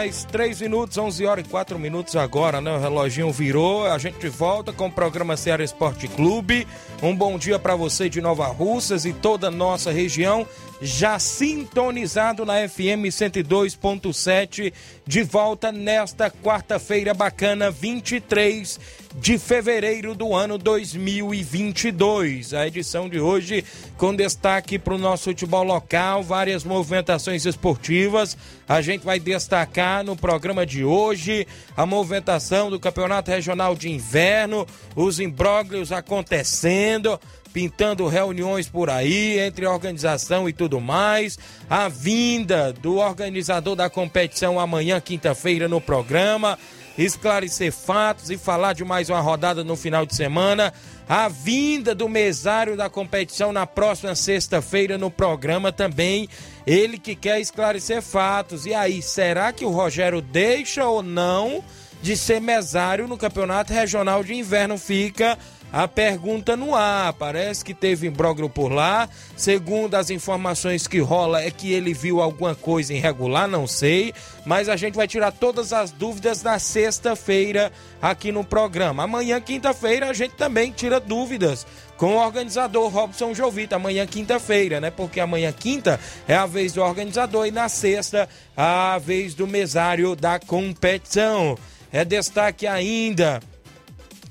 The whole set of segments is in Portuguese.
Mais 3 minutos, 11 horas e 4 minutos agora, né? O reloginho virou. A gente volta com o programa Ceará Esporte Clube. Um bom dia para você de Nova Russas e toda a nossa região. Já sintonizado na FM 102.7, de volta nesta quarta-feira bacana, 23 de fevereiro do ano 2022. A edição de hoje com destaque para o nosso futebol local, várias movimentações esportivas. A gente vai destacar no programa de hoje a movimentação do Campeonato Regional de Inverno, os imbróglios acontecendo pintando reuniões por aí entre organização e tudo mais. A vinda do organizador da competição amanhã, quinta-feira, no programa. Esclarecer fatos e falar de mais uma rodada no final de semana. A vinda do mesário da competição na próxima sexta-feira no programa também. Ele que quer esclarecer fatos. E aí, será que o Rogério deixa ou não de ser mesário no Campeonato Regional de Inverno? Fica a pergunta no ar. Parece que teve imbróglio por lá. Segundo as informações que rola, é que ele viu alguma coisa irregular, não sei. Mas a gente vai tirar todas as dúvidas na sexta-feira aqui no programa. Amanhã, quinta-feira, a gente também tira dúvidas com o organizador Robson Jovita, amanhã quinta-feira, né? Porque amanhã quinta é a vez do organizador e na sexta a vez do mesário da competição. É destaque ainda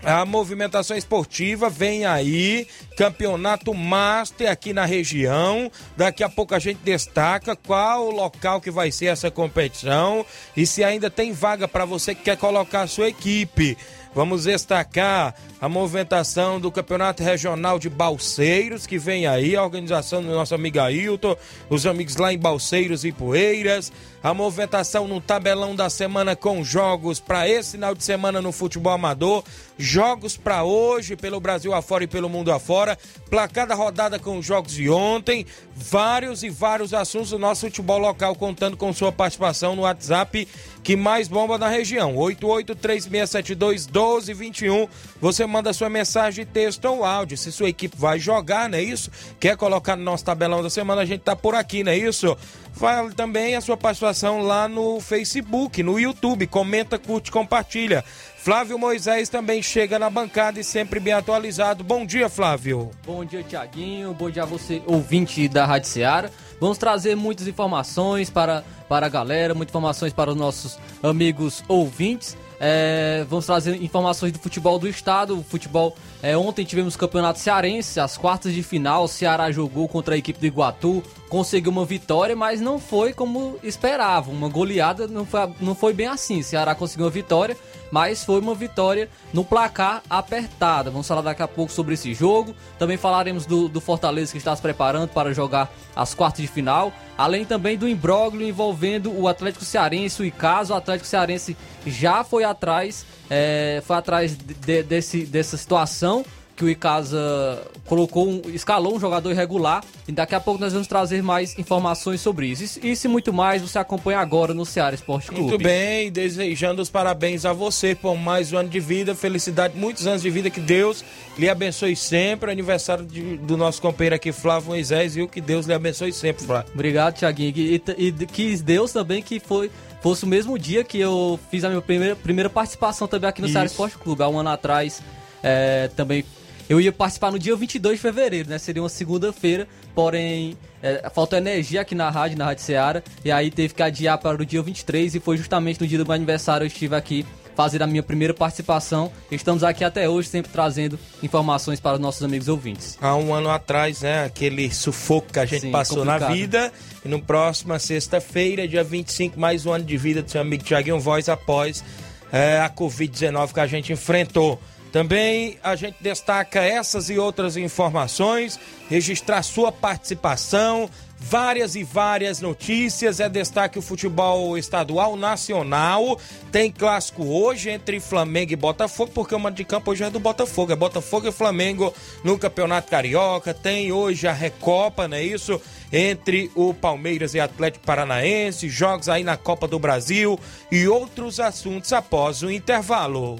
a movimentação esportiva vem aí, campeonato master aqui na região. Daqui a pouco a gente destaca qual o local que vai ser essa competição e se ainda tem vaga para você que quer colocar a sua equipe. Vamos destacar a movimentação do Campeonato Regional de Balseiros, que vem aí, a organização do nosso amigo Ailton, os amigos lá em Balseiros e Poeiras, a movimentação no tabelão da semana com jogos para esse final de semana no futebol amador, jogos para hoje pelo Brasil afora e pelo mundo afora, placar da rodada com os jogos de ontem, vários e vários assuntos do nosso futebol local contando com sua participação no WhatsApp que mais bomba na região, 8836721221. Você manda sua mensagem, texto ou áudio. Se sua equipe vai jogar, não é isso? Quer colocar no nosso tabelão da semana, a gente tá por aqui, não é isso? Vale também a sua participação lá no Facebook, no YouTube. Comenta, curte, compartilha. Flávio Moisés também chega na bancada e sempre bem atualizado. Bom dia, Flávio. Bom dia, Tiaguinho. Bom dia a você, ouvinte da Rádio Seara. Vamos trazer muitas informações para, para a galera, muitas informações para os nossos amigos ouvintes. É, vamos trazer informações do futebol do estado. O futebol. É, ontem tivemos o campeonato cearense, as quartas de final. O Ceará jogou contra a equipe do Iguatu, conseguiu uma vitória, mas não foi como esperava. Uma goleada não foi, não foi bem assim. O Ceará conseguiu uma vitória, mas foi uma vitória no placar apertada. Vamos falar daqui a pouco sobre esse jogo. Também falaremos do, do Fortaleza que está se preparando para jogar as quartas de final. Além também do imbróglio envolvendo o Atlético Cearense, o Icaso. O Atlético Cearense já foi atrás, é, foi atrás de, desse, dessa situação que o Icasa colocou, um, escalou um jogador irregular e daqui a pouco nós vamos trazer mais informações sobre isso. Isso e muito mais você acompanha agora no Ceará Esporte Clube. Muito bem, desejando os parabéns a você por mais um ano de vida, felicidade, muitos anos de vida, que Deus lhe abençoe sempre. Aniversário de, do nosso companheiro aqui, Flávio Moisés, e o que Deus lhe abençoe sempre, Flávio. Obrigado, Tiaguinho. E, e, e quis Deus também que foi fosse o mesmo dia que eu fiz a minha primeira, primeira participação também aqui no Ceará Esporte Clube, há um ano atrás. É, também Eu ia participar no dia 22 de fevereiro, né? Seria uma segunda-feira, porém é, faltou energia aqui na rádio, na Rádio Seara, e aí teve que adiar para o dia 23 e foi justamente no dia do meu aniversário eu estive aqui fazer a minha primeira participação. Estamos aqui até hoje, sempre trazendo informações para os nossos amigos ouvintes. Há um ano atrás, né, aquele sufoco que a gente Sim, passou complicado. na vida. E no próxima sexta-feira, dia 25, mais um ano de vida do seu amigo Tiaguinho Voz após é, a Covid-19 que a gente enfrentou. Também a gente destaca essas e outras informações, registrar sua participação, várias e várias notícias. É destaque o futebol estadual nacional. Tem clássico hoje entre Flamengo e Botafogo, porque o mando de campo hoje é do Botafogo. É Botafogo e Flamengo no Campeonato Carioca. Tem hoje a Recopa, não é isso? Entre o Palmeiras e Atlético Paranaense. Jogos aí na Copa do Brasil e outros assuntos após o intervalo.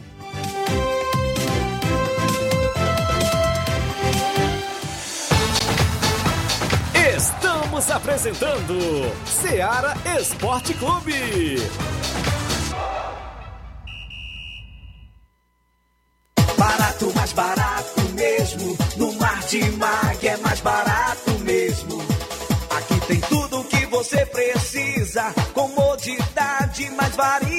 Estamos apresentando Seara Esporte Clube. Barato, mais barato mesmo. No Mar de Mag é mais barato mesmo. Aqui tem tudo o que você precisa. Comodidade, mais variedade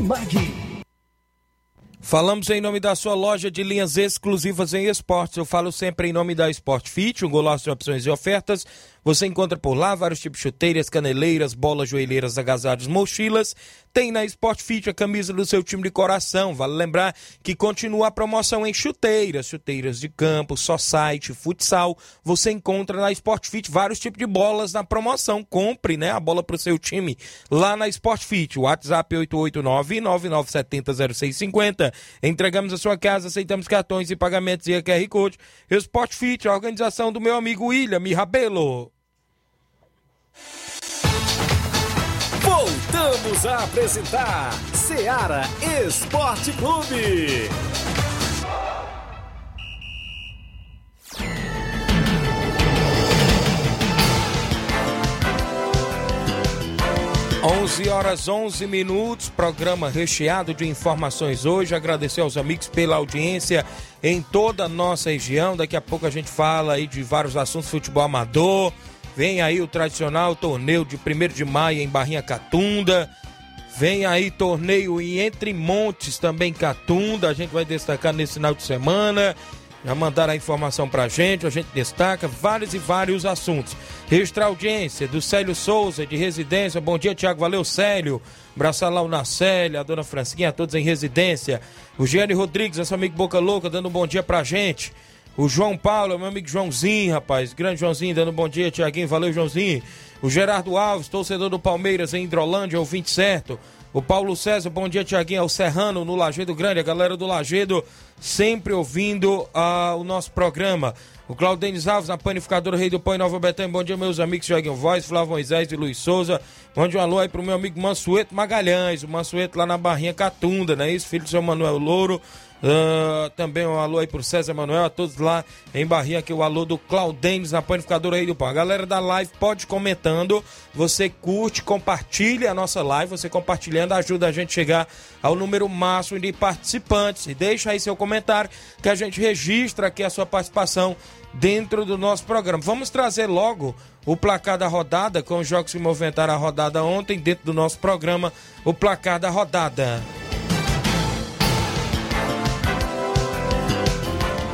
Falamos em nome da sua loja de linhas exclusivas em esportes. Eu falo sempre em nome da Sport Fit, um golaço de opções e ofertas. Você encontra por lá vários tipos de chuteiras, caneleiras, bolas, joelheiras, agasalhos, mochilas. Tem na Sport Fit a camisa do seu time de coração. Vale lembrar que continua a promoção em chuteiras, chuteiras de campo, só site, futsal. Você encontra na Sport Fit vários tipos de bolas na promoção. Compre, né, a bola para o seu time lá na Sport Fit. WhatsApp 889-9970-0650. Entregamos a sua casa, aceitamos cartões e pagamentos e a QR Code. Sport Fit, a organização do meu amigo William Rabelo. Voltamos a apresentar Seara Esporte Clube. 11 horas 11 minutos, programa recheado de informações hoje. Agradecer aos amigos pela audiência em toda a nossa região. Daqui a pouco a gente fala aí de vários assuntos, futebol amador, Vem aí o tradicional torneio de 1 de maio em Barrinha Catunda. Vem aí torneio em Entre Montes, também Catunda. A gente vai destacar nesse final de semana. Já mandaram a informação pra gente, a gente destaca vários e vários assuntos. Registrar audiência do Célio Souza, de residência. Bom dia, Tiago. Valeu, Célio. Abraçar lá o Nacélia, a dona Francisquinha, todos em residência. O Gênio Rodrigues, nosso amigo Boca Louca, dando um bom dia pra gente. O João Paulo, meu amigo Joãozinho, rapaz. Grande Joãozinho, dando um bom dia, Tiaguinho. Valeu, Joãozinho. O Gerardo Alves, torcedor do Palmeiras em Hidrolândia, ouvinte certo. O Paulo César, bom dia, Tiaguinho. É o Serrano, no Lagedo Grande. A galera do Lagedo sempre ouvindo uh, o nosso programa. O Claudenis Alves, na panificadora Rei do Pão em Nova Betânia. Bom dia, meus amigos Tiaguinho Voz, Flávio Moisés e Luiz Souza. Mande um alô aí pro meu amigo Mansueto Magalhães. O Mansueto lá na Barrinha Catunda, né? Isso, filho do seu Manuel Louro. Uh, também um alô aí pro César Manuel, a todos lá em Barrinha, aqui o alô do Claudênis na panificadora aí do pão. A galera da live pode comentando, você curte, compartilha a nossa live, você compartilhando ajuda a gente a chegar ao número máximo de participantes. E deixa aí seu comentário que a gente registra aqui a sua participação dentro do nosso programa. Vamos trazer logo o placar da rodada, com os jogos que movimentaram a rodada ontem, dentro do nosso programa, o placar da rodada.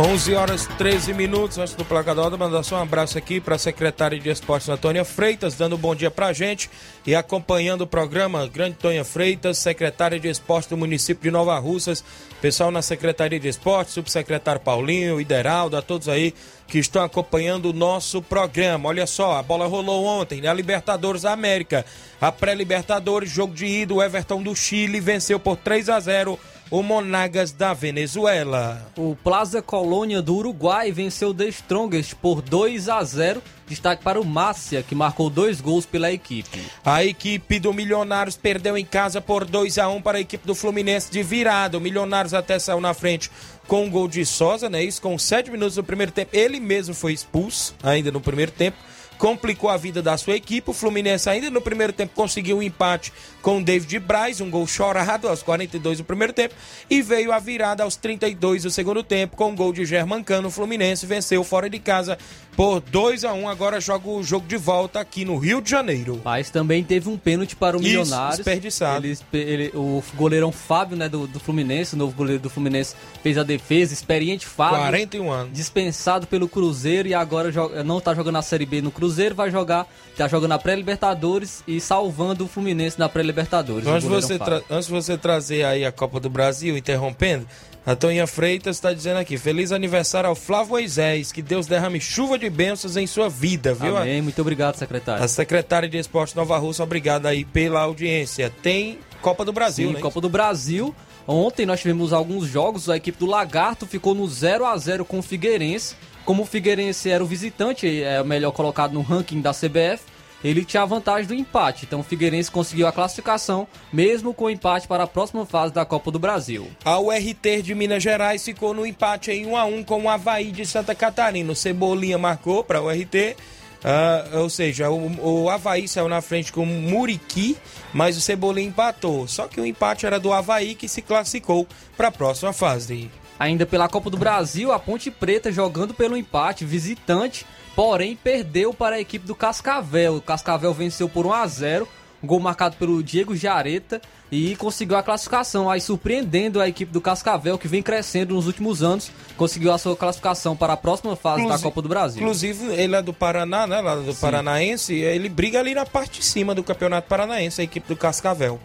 11 horas 13 minutos antes do placar hora, mandar só um abraço aqui para a secretária de Esportes, Antônia Freitas, dando um bom dia para a gente e acompanhando o programa. Grande Tonha Freitas, secretária de Esportes do município de Nova Russas, pessoal na Secretaria de Esportes, subsecretário Paulinho, Ideraldo, a todos aí que estão acompanhando o nosso programa. Olha só, a bola rolou ontem na Libertadores da América. A pré-Libertadores, jogo de ida, o Everton do Chile venceu por 3 a 0 o Monagas da Venezuela. O Plaza Colônia do Uruguai venceu o The Strongest por 2 a 0. Destaque para o Márcia, que marcou dois gols pela equipe. A equipe do Milionários perdeu em casa por 2 a 1 para a equipe do Fluminense de virada. O Milionários até saiu na frente com um gol de Sosa, né? Isso com 7 minutos do primeiro tempo. Ele mesmo foi expulso ainda no primeiro tempo complicou a vida da sua equipe. O Fluminense ainda no primeiro tempo conseguiu um empate com o David Braz, um gol chorado aos 42 do primeiro tempo, e veio a virada aos 32 do segundo tempo com um gol de Germancano. O Fluminense venceu fora de casa por 2 a 1 agora joga o jogo de volta aqui no Rio de Janeiro. Mas também teve um pênalti para o Isso, Milionários. desperdiçado. Ele, ele- o goleirão Fábio, né, do, do Fluminense, o novo goleiro do Fluminense, fez a defesa, experiente Fábio. 41 anos. dispensado pelo Cruzeiro e agora joga- não tá jogando a Série B no Cruzeiro, vai jogar, tá jogando a pré-Libertadores e salvando o Fluminense na pré-Libertadores. Antes você antes de você trazer aí a Copa do Brasil, interrompendo, a Toninha Freitas está dizendo aqui: Feliz aniversário ao Flávio Moisés, que Deus derrame chuva de bênçãos em sua vida, viu? Amém, muito obrigado, secretário. A secretária de Esporte Nova Russa, obrigada aí pela audiência. Tem Copa do Brasil, Sim, né? Copa do Brasil. Ontem nós tivemos alguns jogos, a equipe do Lagarto ficou no 0 a 0 com o Figueirense. Como o Figueirense era o visitante, é o melhor colocado no ranking da CBF, ele tinha a vantagem do empate. Então o Figueirense conseguiu a classificação, mesmo com o empate para a próxima fase da Copa do Brasil. A URT de Minas Gerais ficou no empate em 1 a 1 com o Havaí de Santa Catarina. O Cebolinha marcou para o URT. ah, ou seja, o, o Havaí saiu na frente com o Muriqui, mas o Cebolinha empatou. Só que o empate era do Havaí que se classificou para a próxima fase. Ainda pela Copa do Brasil, a Ponte Preta jogando pelo empate, visitante, porém perdeu para a equipe do Cascavel. O Cascavel venceu por 1 a 0, um gol marcado pelo Diego Jareta e conseguiu a classificação, aí surpreendendo a equipe do Cascavel que vem crescendo nos últimos anos, conseguiu a sua classificação para a próxima fase Inclusi- da Copa do Brasil. Inclusive, ele é do Paraná, né? Lá do Paranaense. Ele briga ali na parte de cima do Campeonato Paranaense, a equipe do Cascavel.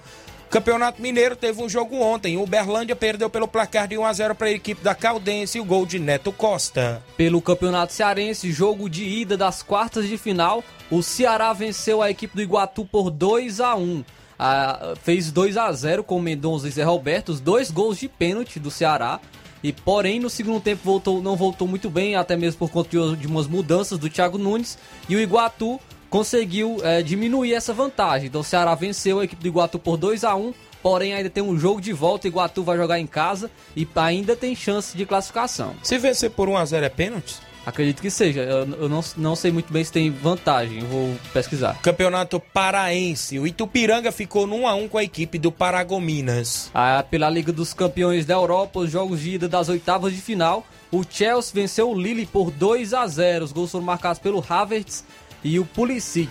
Campeonato Mineiro teve um jogo ontem. O Uberlândia perdeu pelo placar de 1 a 0 para a equipe da Caldense e o gol de Neto Costa. Pelo Campeonato Cearense, jogo de ida das quartas de final, o Ceará venceu a equipe do Iguatu por 2 a 1 Ah, Fez 2 a 0 com Mendonça e Zé Roberto, os dois gols de pênalti do Ceará. E porém, no segundo tempo voltou, não voltou muito bem, até mesmo por conta de umas mudanças do Thiago Nunes. E o Iguatu conseguiu eh, diminuir essa vantagem. Então o Ceará venceu a equipe do Iguatu por 2 a 1 Porém, ainda tem um jogo de volta. Iguatu vai jogar em casa e ainda tem chance de classificação. Se vencer por 1 a 0 é pênalti? Acredito que seja. Eu, eu não, não sei muito bem se tem vantagem. Eu vou pesquisar. Campeonato Paraense. O Itupiranga ficou no 1 a 1 com a equipe do Paragominas. Ah, pela Liga dos Campeões da Europa, os jogos de ida das oitavas de final, o Chelsea venceu o Lille por 2 a 0. Os gols foram marcados pelo Havertz e o Pulisic.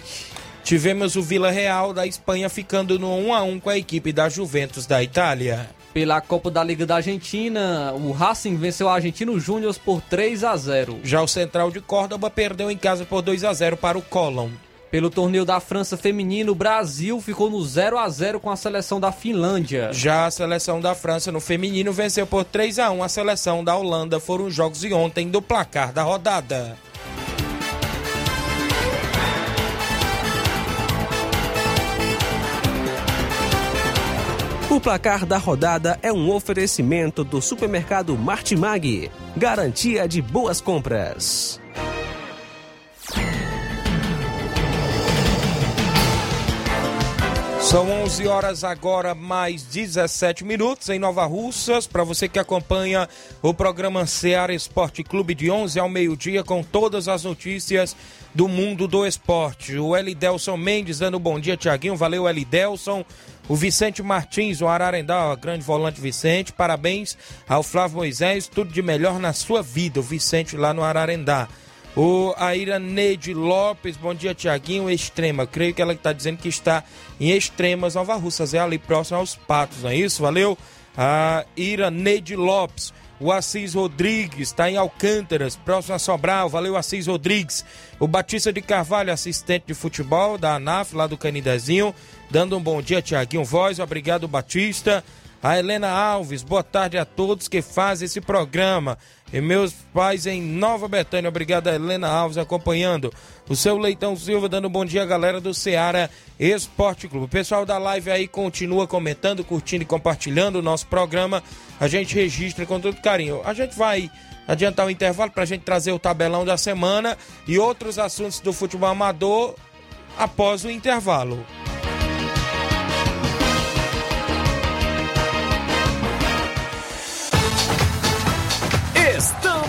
Tivemos o Vila Real da Espanha ficando no 1 a 1 com a equipe da Juventus da Itália. Pela Copa da Liga da Argentina, o Racing venceu a Argentino Júnior por 3 a 0. Já o Central de Córdoba perdeu em casa por 2 a 0 para o Colón. Pelo torneio da França feminino, o Brasil ficou no 0 a 0 com a seleção da Finlândia. Já a seleção da França no feminino venceu por 3 a 1 a seleção da Holanda. Foram os jogos de ontem do placar da rodada. O placar da rodada é um oferecimento do supermercado Martimag. Garantia de boas compras. São 11 horas agora, mais 17 minutos em Nova Russas. Para você que acompanha o programa Seara Esporte Clube de 11 ao meio-dia com todas as notícias do mundo do esporte. O Elidelson Mendes dando bom dia, Tiaguinho. Valeu, Elidelson. O Vicente Martins, o Ararendá, grande volante Vicente. Parabéns ao Flávio Moisés. Tudo de melhor na sua vida, o Vicente lá no Ararendá. O Aira Neide Lopes, bom dia, Tiaguinho. Extrema, creio que ela está dizendo que está em Extremas, Nova Russas, é ali próximo aos Patos, não é isso? Valeu. A Ira Neide Lopes. O Assis Rodrigues está em Alcântaras, próximo a Sobral. Valeu, Assis Rodrigues. O Batista de Carvalho, assistente de futebol da ANAF, lá do Canidezinho, dando um bom dia, Tiaguinho Voz. Obrigado, Batista. A Helena Alves, boa tarde a todos que fazem esse programa. E meus pais em Nova Betânia, obrigado a Helena Alves acompanhando. O seu Leitão Silva dando um bom dia, galera do Ceará Esporte Clube. O pessoal da live aí continua comentando, curtindo e compartilhando o nosso programa. A gente registra com todo carinho. A gente vai adiantar o intervalo para a gente trazer o tabelão da semana e outros assuntos do futebol amador após o intervalo.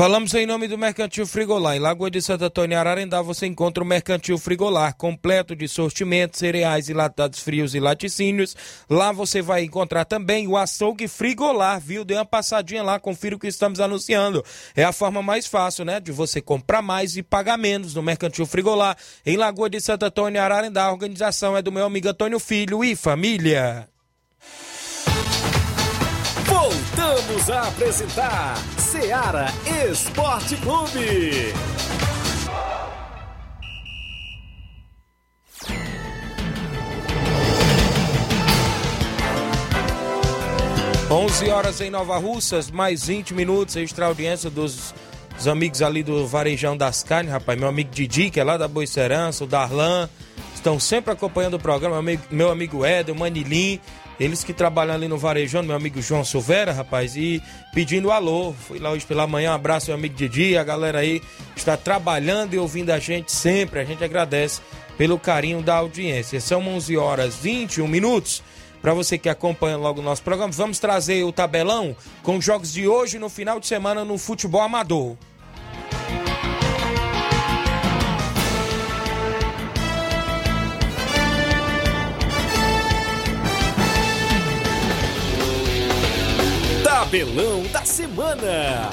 Falamos em nome do Mercantil Frigolar. Em Lagoa de Santo Antônio, Ararendá, você encontra o Mercantil Frigolar, completo de sortimentos, cereais e latados frios e laticínios. Lá você vai encontrar também o açougue Frigolar, viu? Dê uma passadinha lá, confira o que estamos anunciando. É a forma mais fácil, né? De você comprar mais e pagar menos no Mercantil Frigolar. Em Lagoa de Santo Antônio, Ararendá, a organização é do meu amigo Antônio Filho e família. Voltamos a apresentar Seara Esporte Clube. 11 horas em Nova Russas, mais 20 minutos, extra audiência dos, dos amigos ali do Varejão das Carnes, rapaz. Meu amigo Didi, que é lá da Boicerança, o Darlan, estão sempre acompanhando o programa. Meu amigo, meu amigo Éder, o Manilim, eles que trabalham ali no Varejão, meu amigo João Silveira, rapaz, e pedindo alô. Fui lá hoje pela manhã, um abraço, meu amigo Didi, a galera aí está trabalhando e ouvindo a gente sempre. A gente agradece pelo carinho da audiência. São 11 horas 21 minutos. Para você que acompanha logo o nosso programa, vamos trazer o tabelão com os jogos de hoje no final de semana no futebol amador. Tabelão da semana.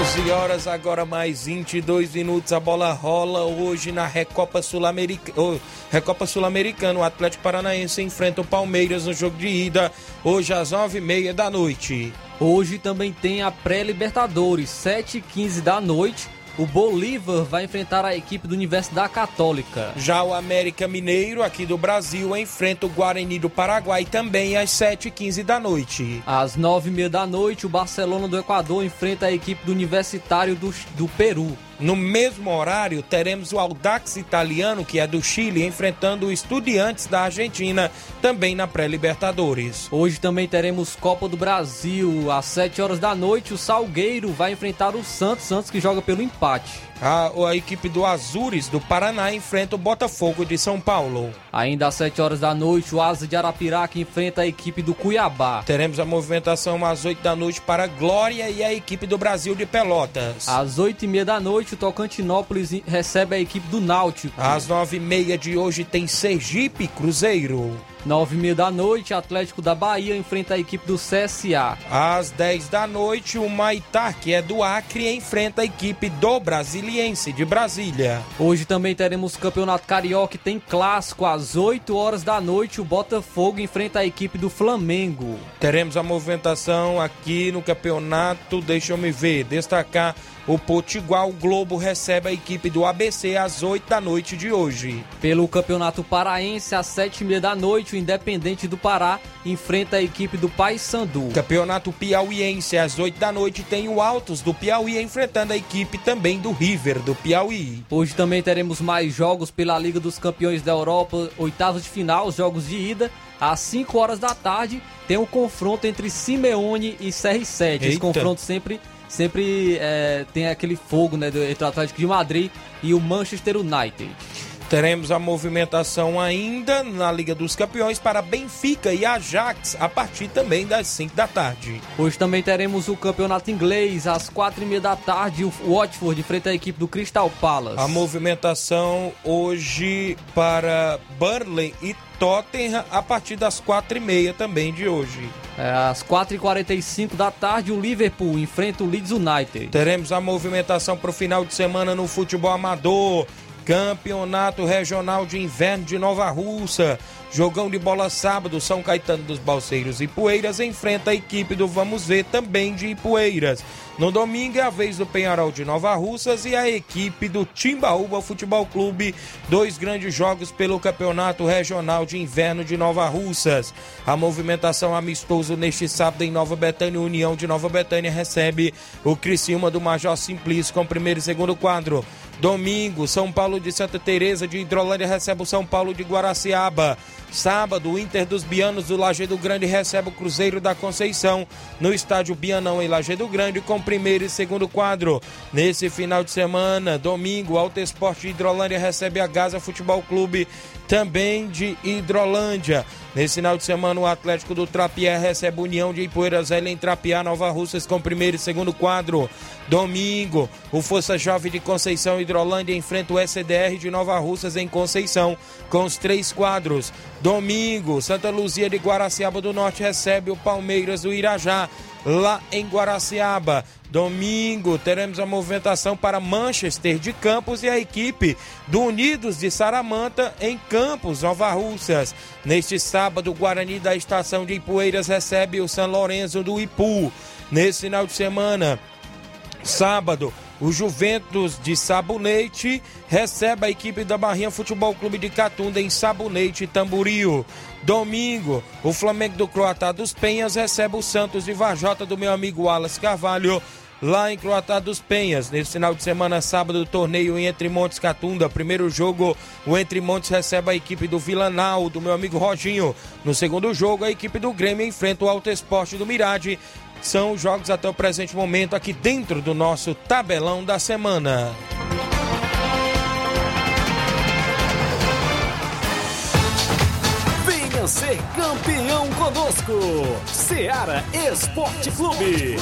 11 horas, agora mais 22 minutos. A bola rola hoje na Recopa Sul-Americana. Oh, Recopa Sul-Americana. O Atlético Paranaense enfrenta o Palmeiras no jogo de ida, hoje às 9h30 da noite. Hoje também tem a pré-Libertadores, 7h15 da noite. O Bolívar vai enfrentar a equipe do Universidade Católica. Já o América Mineiro, aqui do Brasil, enfrenta o Guarani do Paraguai também às 7h15 da noite. Às 9h30 da noite, o Barcelona do Equador enfrenta a equipe do Universitário do, do Peru. No mesmo horário, teremos o Audax italiano, que é do Chile, enfrentando o Estudiantes da Argentina, também na pré-Libertadores. Hoje também teremos Copa do Brasil. Às 7 horas da noite, o Salgueiro vai enfrentar o Santos, Santos que joga pelo empate. A, a equipe do Azures do Paraná enfrenta o Botafogo de São Paulo. Ainda às 7 horas da noite, o Asa de Arapiraca enfrenta a equipe do Cuiabá. Teremos a movimentação às 8 da noite para a Glória e a equipe do Brasil de Pelotas. Às 8 e meia da noite, o Tocantinópolis recebe a equipe do Náutico. Às 9 e meia de hoje tem Sergipe Cruzeiro. 9 e meia da noite, Atlético da Bahia enfrenta a equipe do CSA. Às 10 da noite, o Maitá, que é do Acre, enfrenta a equipe do Brasiliense de Brasília. Hoje também teremos Campeonato Carioca tem clássico. Às 8 horas da noite, o Botafogo enfrenta a equipe do Flamengo. Teremos a movimentação aqui no campeonato, deixa eu me ver, destacar o Potiguar. O Globo recebe a equipe do ABC às 8 da noite de hoje. Pelo Campeonato Paraense, às 7h30 da noite, o Independente do Pará enfrenta a equipe do Paysandu. Campeonato Piauiense, às 8 da noite, tem o Altos do Piauí enfrentando a equipe também do River do Piauí. Hoje também teremos mais jogos pela Liga dos Campeões da Europa, oitavos de final, jogos de ida. Às 5 horas da tarde tem um confronto entre Simeone e CR7. Esse Eita. confronto sempre, sempre é, tem aquele fogo né, do, entre o Atlético de Madrid e o Manchester United. Teremos a movimentação ainda na Liga dos Campeões para Benfica e Ajax a partir também das 5 da tarde. Hoje também teremos o campeonato inglês às quatro e meia da tarde. O Watford enfrenta a equipe do Crystal Palace. A movimentação hoje para Burnley e Tottenham a partir das 4 e meia também de hoje. É, às 4h45 da tarde, o Liverpool enfrenta o Leeds United. Teremos a movimentação para o final de semana no futebol amador. Campeonato Regional de Inverno de Nova Russa. Jogão de bola sábado, São Caetano dos Balseiros e Poeiras enfrenta a equipe do Vamos Ver também de Ipueiras. No domingo é a vez do Penharol de Nova Russas e a equipe do Timbaúba Futebol Clube. Dois grandes jogos pelo Campeonato Regional de Inverno de Nova Russas. A movimentação amistoso neste sábado em Nova Betânia, União de Nova Betânia recebe o Criciúma do Major Simplício com primeiro e segundo quadro. Domingo, São Paulo de Santa Teresa de Hidrolândia recebe o São Paulo de Guaraciaba. Sábado, o Inter dos Bianos do Lajeado Grande recebe o Cruzeiro da Conceição no estádio Bianão em Lajeado Grande com primeiro e segundo quadro. Nesse final de semana, domingo, Alto Esporte de Hidrolândia recebe a Gaza Futebol Clube também de Hidrolândia. Nesse final de semana, o Atlético do Trapié recebe a União de Ipoeiras Velha em Trapiá, Nova Russas, com primeiro e segundo quadro. Domingo, o Força Jovem de Conceição Hidrolândia enfrenta o SDR de Nova Russas em Conceição, com os três quadros. Domingo, Santa Luzia de Guaraciaba do Norte recebe o Palmeiras do Irajá, lá em Guaraciaba. Domingo teremos a movimentação para Manchester de Campos e a equipe do Unidos de Saramanta em Campos, Nova Russas. Neste sábado, o Guarani da estação de Ipueiras recebe o São Lourenço do Ipu. Nesse final de semana, sábado, o Juventus de Sabonete recebe a equipe da Barrinha Futebol Clube de Catunda em Sabonete e Tamboril. Domingo, o Flamengo do Croatá dos Penhas recebe o Santos de Vajota do meu amigo Wallace Carvalho lá em Croatá dos Penhas. Nesse final de semana, sábado, o torneio em Entre Montes Catunda. Primeiro jogo, o Entre Montes recebe a equipe do Vilanal, do meu amigo Roginho. No segundo jogo, a equipe do Grêmio enfrenta o Alto Esporte do Mirade. São os jogos até o presente momento aqui dentro do nosso tabelão da semana. Venha ser campeão conosco. Seara Esporte Clube.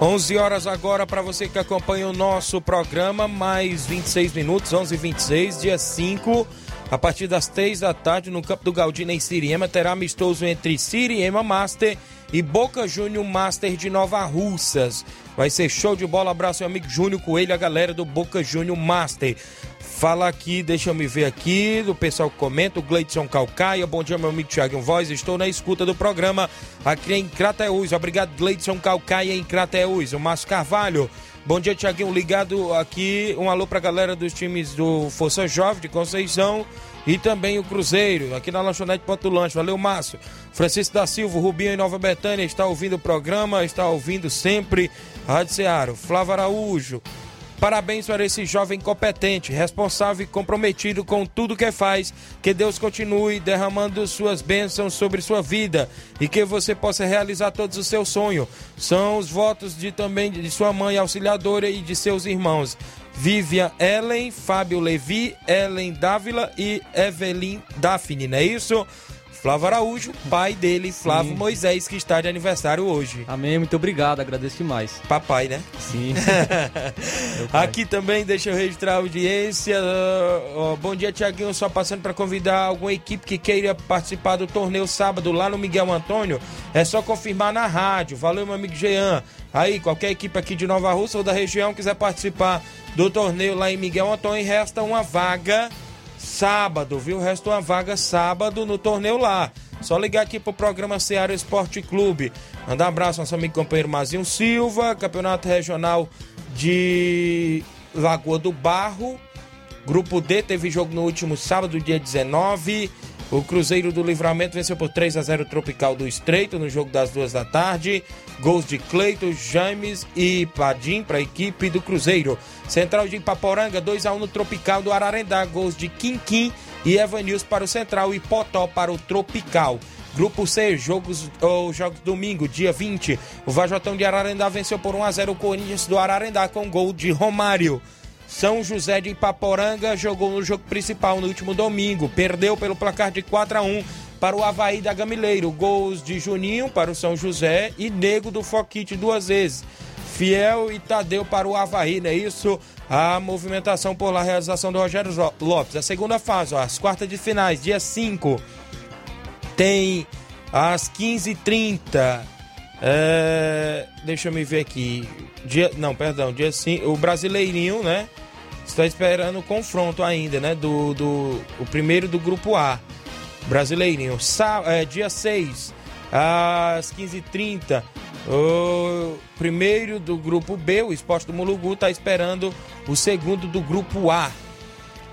11 horas agora para você que acompanha o nosso programa, mais 26 minutos, 11 h 26 dia 5, a partir das 3 da tarde, no campo do Galdino em Siriema, terá amistoso entre Siriema Master e Boca Júnior Master de Nova Russas. Vai ser show de bola, abraço meu amigo Júnior Coelho, a galera do Boca Júnior Master. Fala aqui, deixa eu me ver aqui, do pessoal que comenta, o Gleidson Calcaia, bom dia meu amigo Thiago Voz, estou na escuta do programa aqui em Crateús, obrigado Gleidson Calcaia em Crateús, o Márcio Carvalho, bom dia Thiaguinho, ligado aqui, um alô pra galera dos times do Força Jovem de Conceição e também o Cruzeiro, aqui na lanchonete Ponto Lanche, valeu Márcio, Francisco da Silva, Rubinho em Nova Betânia, está ouvindo o programa, está ouvindo sempre, Rádio Ceará, Flávio Araújo, Parabéns para esse jovem competente, responsável e comprometido com tudo que faz. Que Deus continue derramando suas bênçãos sobre sua vida e que você possa realizar todos os seus sonhos. São os votos de também de sua mãe auxiliadora e de seus irmãos. Vivian Ellen, Fábio Levi, Ellen Dávila e Evelyn Daphne, não é isso? Flávio Araújo, pai dele, Flávio Sim. Moisés, que está de aniversário hoje. Amém, muito obrigado, agradeço demais. Papai, né? Sim. Aqui também deixa eu registrar a audiência. Uh, uh, bom dia, Tiaguinho. Só passando para convidar alguma equipe que queira participar do torneio sábado lá no Miguel Antônio. É só confirmar na rádio. Valeu, meu amigo Jean. Aí, qualquer equipe aqui de Nova Russa ou da região quiser participar do torneio lá em Miguel Antônio, resta uma vaga sábado, viu? Resta uma vaga sábado no torneio lá. Só ligar aqui pro programa Ceará Esporte Clube. Mandar um abraço ao nosso amigo companheiro Mazinho Silva, Campeonato Regional de Lagoa do Barro. Grupo D teve jogo no último sábado, dia 19. O Cruzeiro do Livramento venceu por 3 a 0 o Tropical do Estreito no jogo das duas da tarde. Gols de Cleito, James e Padim para a equipe do Cruzeiro. Central de Ipaporanga, 2 a 1 no Tropical do Ararendá. Gols de Quinquim e Evanils para o Central e Potó para o Tropical. Grupo C, jogos, oh, jogos domingo, dia 20. O Vajotão de Ararendá venceu por 1 a 0 o Corinthians do Ararendá com gol de Romário. São José de Ipaporanga jogou no jogo principal no último domingo. Perdeu pelo placar de 4 a 1 para o Havaí da Gamileiro. Gols de Juninho para o São José e Nego do Foquite duas vezes. Fiel e Tadeu para o Havaí, não é isso? A movimentação por lá, a realização do Rogério Lopes. A segunda fase, ó, as quartas de finais, dia 5, tem às 15h30. É, deixa eu me ver aqui. Dia, não, perdão, dia 5. O Brasileirinho, né? Está esperando o confronto ainda, né? Do, do o primeiro do grupo A. Brasileirinho. Sá, é, dia 6, às 15h30. O primeiro do grupo B, o Esporte do Mulugu, está esperando o segundo do grupo A.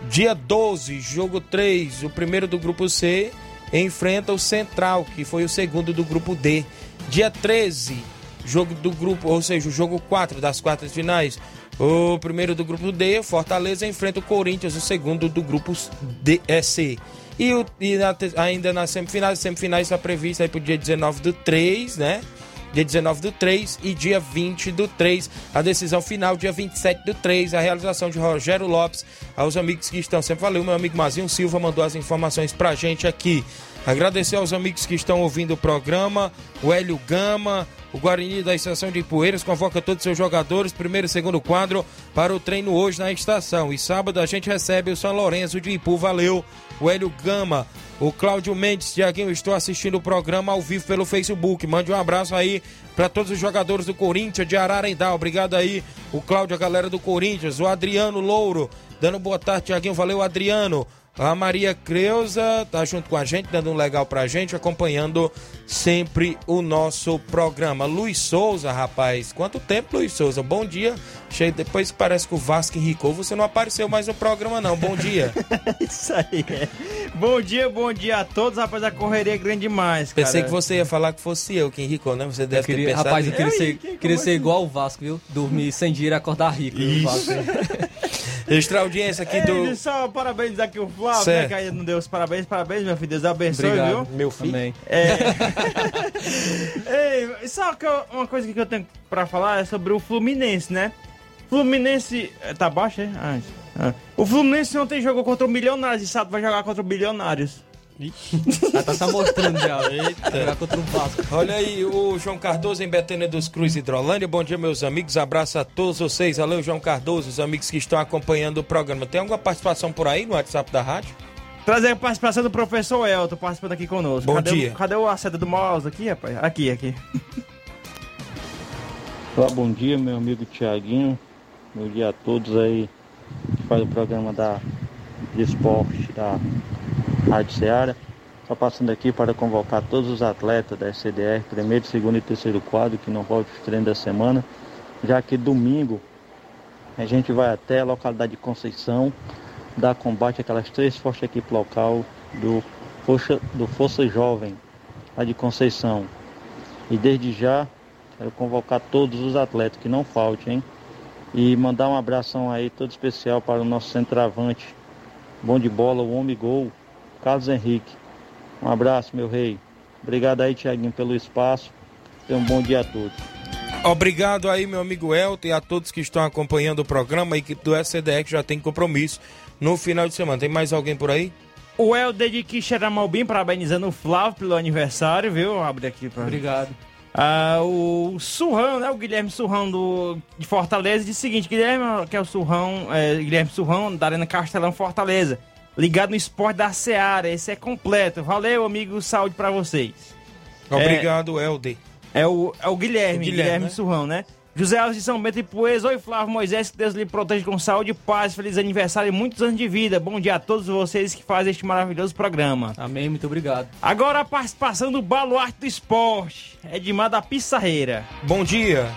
Dia 12, jogo 3, o primeiro do grupo C enfrenta o Central, que foi o segundo do grupo D. Dia 13, jogo do grupo, ou seja, o jogo 4 das quartas finais. O primeiro do grupo D, Fortaleza, enfrenta o Corinthians, o segundo do grupo D, é, C. E, o, e na, ainda nas semifinais, semifinais está prevista aí pro dia 19 do 3, né? Dia 19 do 3 e dia 20 do 3. A decisão final, dia 27 do 3. A realização de Rogério Lopes. Aos amigos que estão sempre. Valeu, meu amigo Mazinho Silva mandou as informações pra gente aqui. Agradecer aos amigos que estão ouvindo o programa, o Hélio Gama, o Guarani da Estação de Poeiras convoca todos os seus jogadores, primeiro e segundo quadro, para o treino hoje na estação. E sábado a gente recebe o São Lourenço de Ipu. Valeu, o Hélio Gama, o Cláudio Mendes, Tiaguinho, estou assistindo o programa ao vivo pelo Facebook. Mande um abraço aí para todos os jogadores do Corinthians de Ararendá. Obrigado aí, o Cláudio, a galera do Corinthians, o Adriano Louro, dando boa tarde, Tiaguinho. Valeu, Adriano. A Maria Creuza tá junto com a gente, dando um legal pra gente, acompanhando sempre o nosso programa. Luiz Souza, rapaz, quanto tempo, Luiz Souza? Bom dia. Cheio, depois que parece que o Vasco enricou, você não apareceu mais no programa, não. Bom dia. Isso aí, é. Bom dia, bom dia a todos, rapaz. A correria é grande demais, cara. Pensei que você ia falar que fosse eu que enricou, né? Você deve Eu queria, ter pensado. rapaz, eu queria ser, queria ser assim? igual o Vasco, viu? Dormir sem dinheiro e acordar rico. viu, Vasco. Extra audiência aqui Ei, do. só parabéns aqui o Flávio, Certo. né, que ainda não deu os parabéns. Parabéns, meu filho. Deus abençoe, Obrigado. viu? Meu filho. Amém. Ei, só que eu- uma coisa que eu tenho pra falar é sobre o Fluminense, né? Fluminense. eh, Tá baixo, é? Ah, ah. O Fluminense ontem jogou contra o Milionários e sábado vai jogar contra o Bilionários. Já tá, tá mostrando já. Jogar contra o Vasco. Olha aí, o João Cardoso em Betânia dos Cruz Hidrolândia. Bom dia, meus amigos. Abraço a todos vocês. Valeu, João Cardoso, os amigos que estão acompanhando o programa. Tem alguma participação por aí no WhatsApp da rádio? Trazer a participação do professor Elton participando aqui conosco. Bom cadê dia. O, cadê o aceta do mouse aqui, rapaz? Aqui, aqui. Olá, bom dia, meu amigo Tiaguinho. Bom dia a todos aí que faz o programa da, de esporte da Rádio Ceará. Só passando aqui para convocar todos os atletas da SCDR, primeiro, segundo e terceiro quadro, que não voltam os treinos da semana, já que domingo a gente vai até a localidade de Conceição dar combate àquelas três forças equipes local do Força, do Força Jovem, lá de Conceição. E desde já Quero convocar todos os atletas, que não faltem, hein? E mandar um abração aí todo especial para o nosso centroavante, bom de bola, o homem gol, Carlos Henrique. Um abraço, meu rei. Obrigado aí, Tiaguinho, pelo espaço. Tenha um bom dia a todos. Obrigado aí, meu amigo Elton, e a todos que estão acompanhando o programa. A equipe do SCDE que já tem compromisso no final de semana. Tem mais alguém por aí? O Helder de Quixeramobim parabenizando o Flávio pelo aniversário, viu? Abre aqui pra Obrigado. Ah, o Surrão, né? O Guilherme Surrão do, de Fortaleza disse o seguinte: Guilherme, que é o Surrão, é, Guilherme Surrão da Arena Castelão Fortaleza. Ligado no esporte da Seara, esse é completo. Valeu, amigo, saúde pra vocês. Obrigado, Helder. É o, é o Guilherme, O Guilherme, Guilherme, né? Surrão, né? José Alves de São Bento e Poes. Oi, Flávio Moisés, que Deus lhe proteja com saúde, paz, feliz aniversário e muitos anos de vida. Bom dia a todos vocês que fazem este maravilhoso programa. Amém, muito obrigado. Agora a participação do Baluarte do Esporte, Edmar da Pissarreira. Bom dia.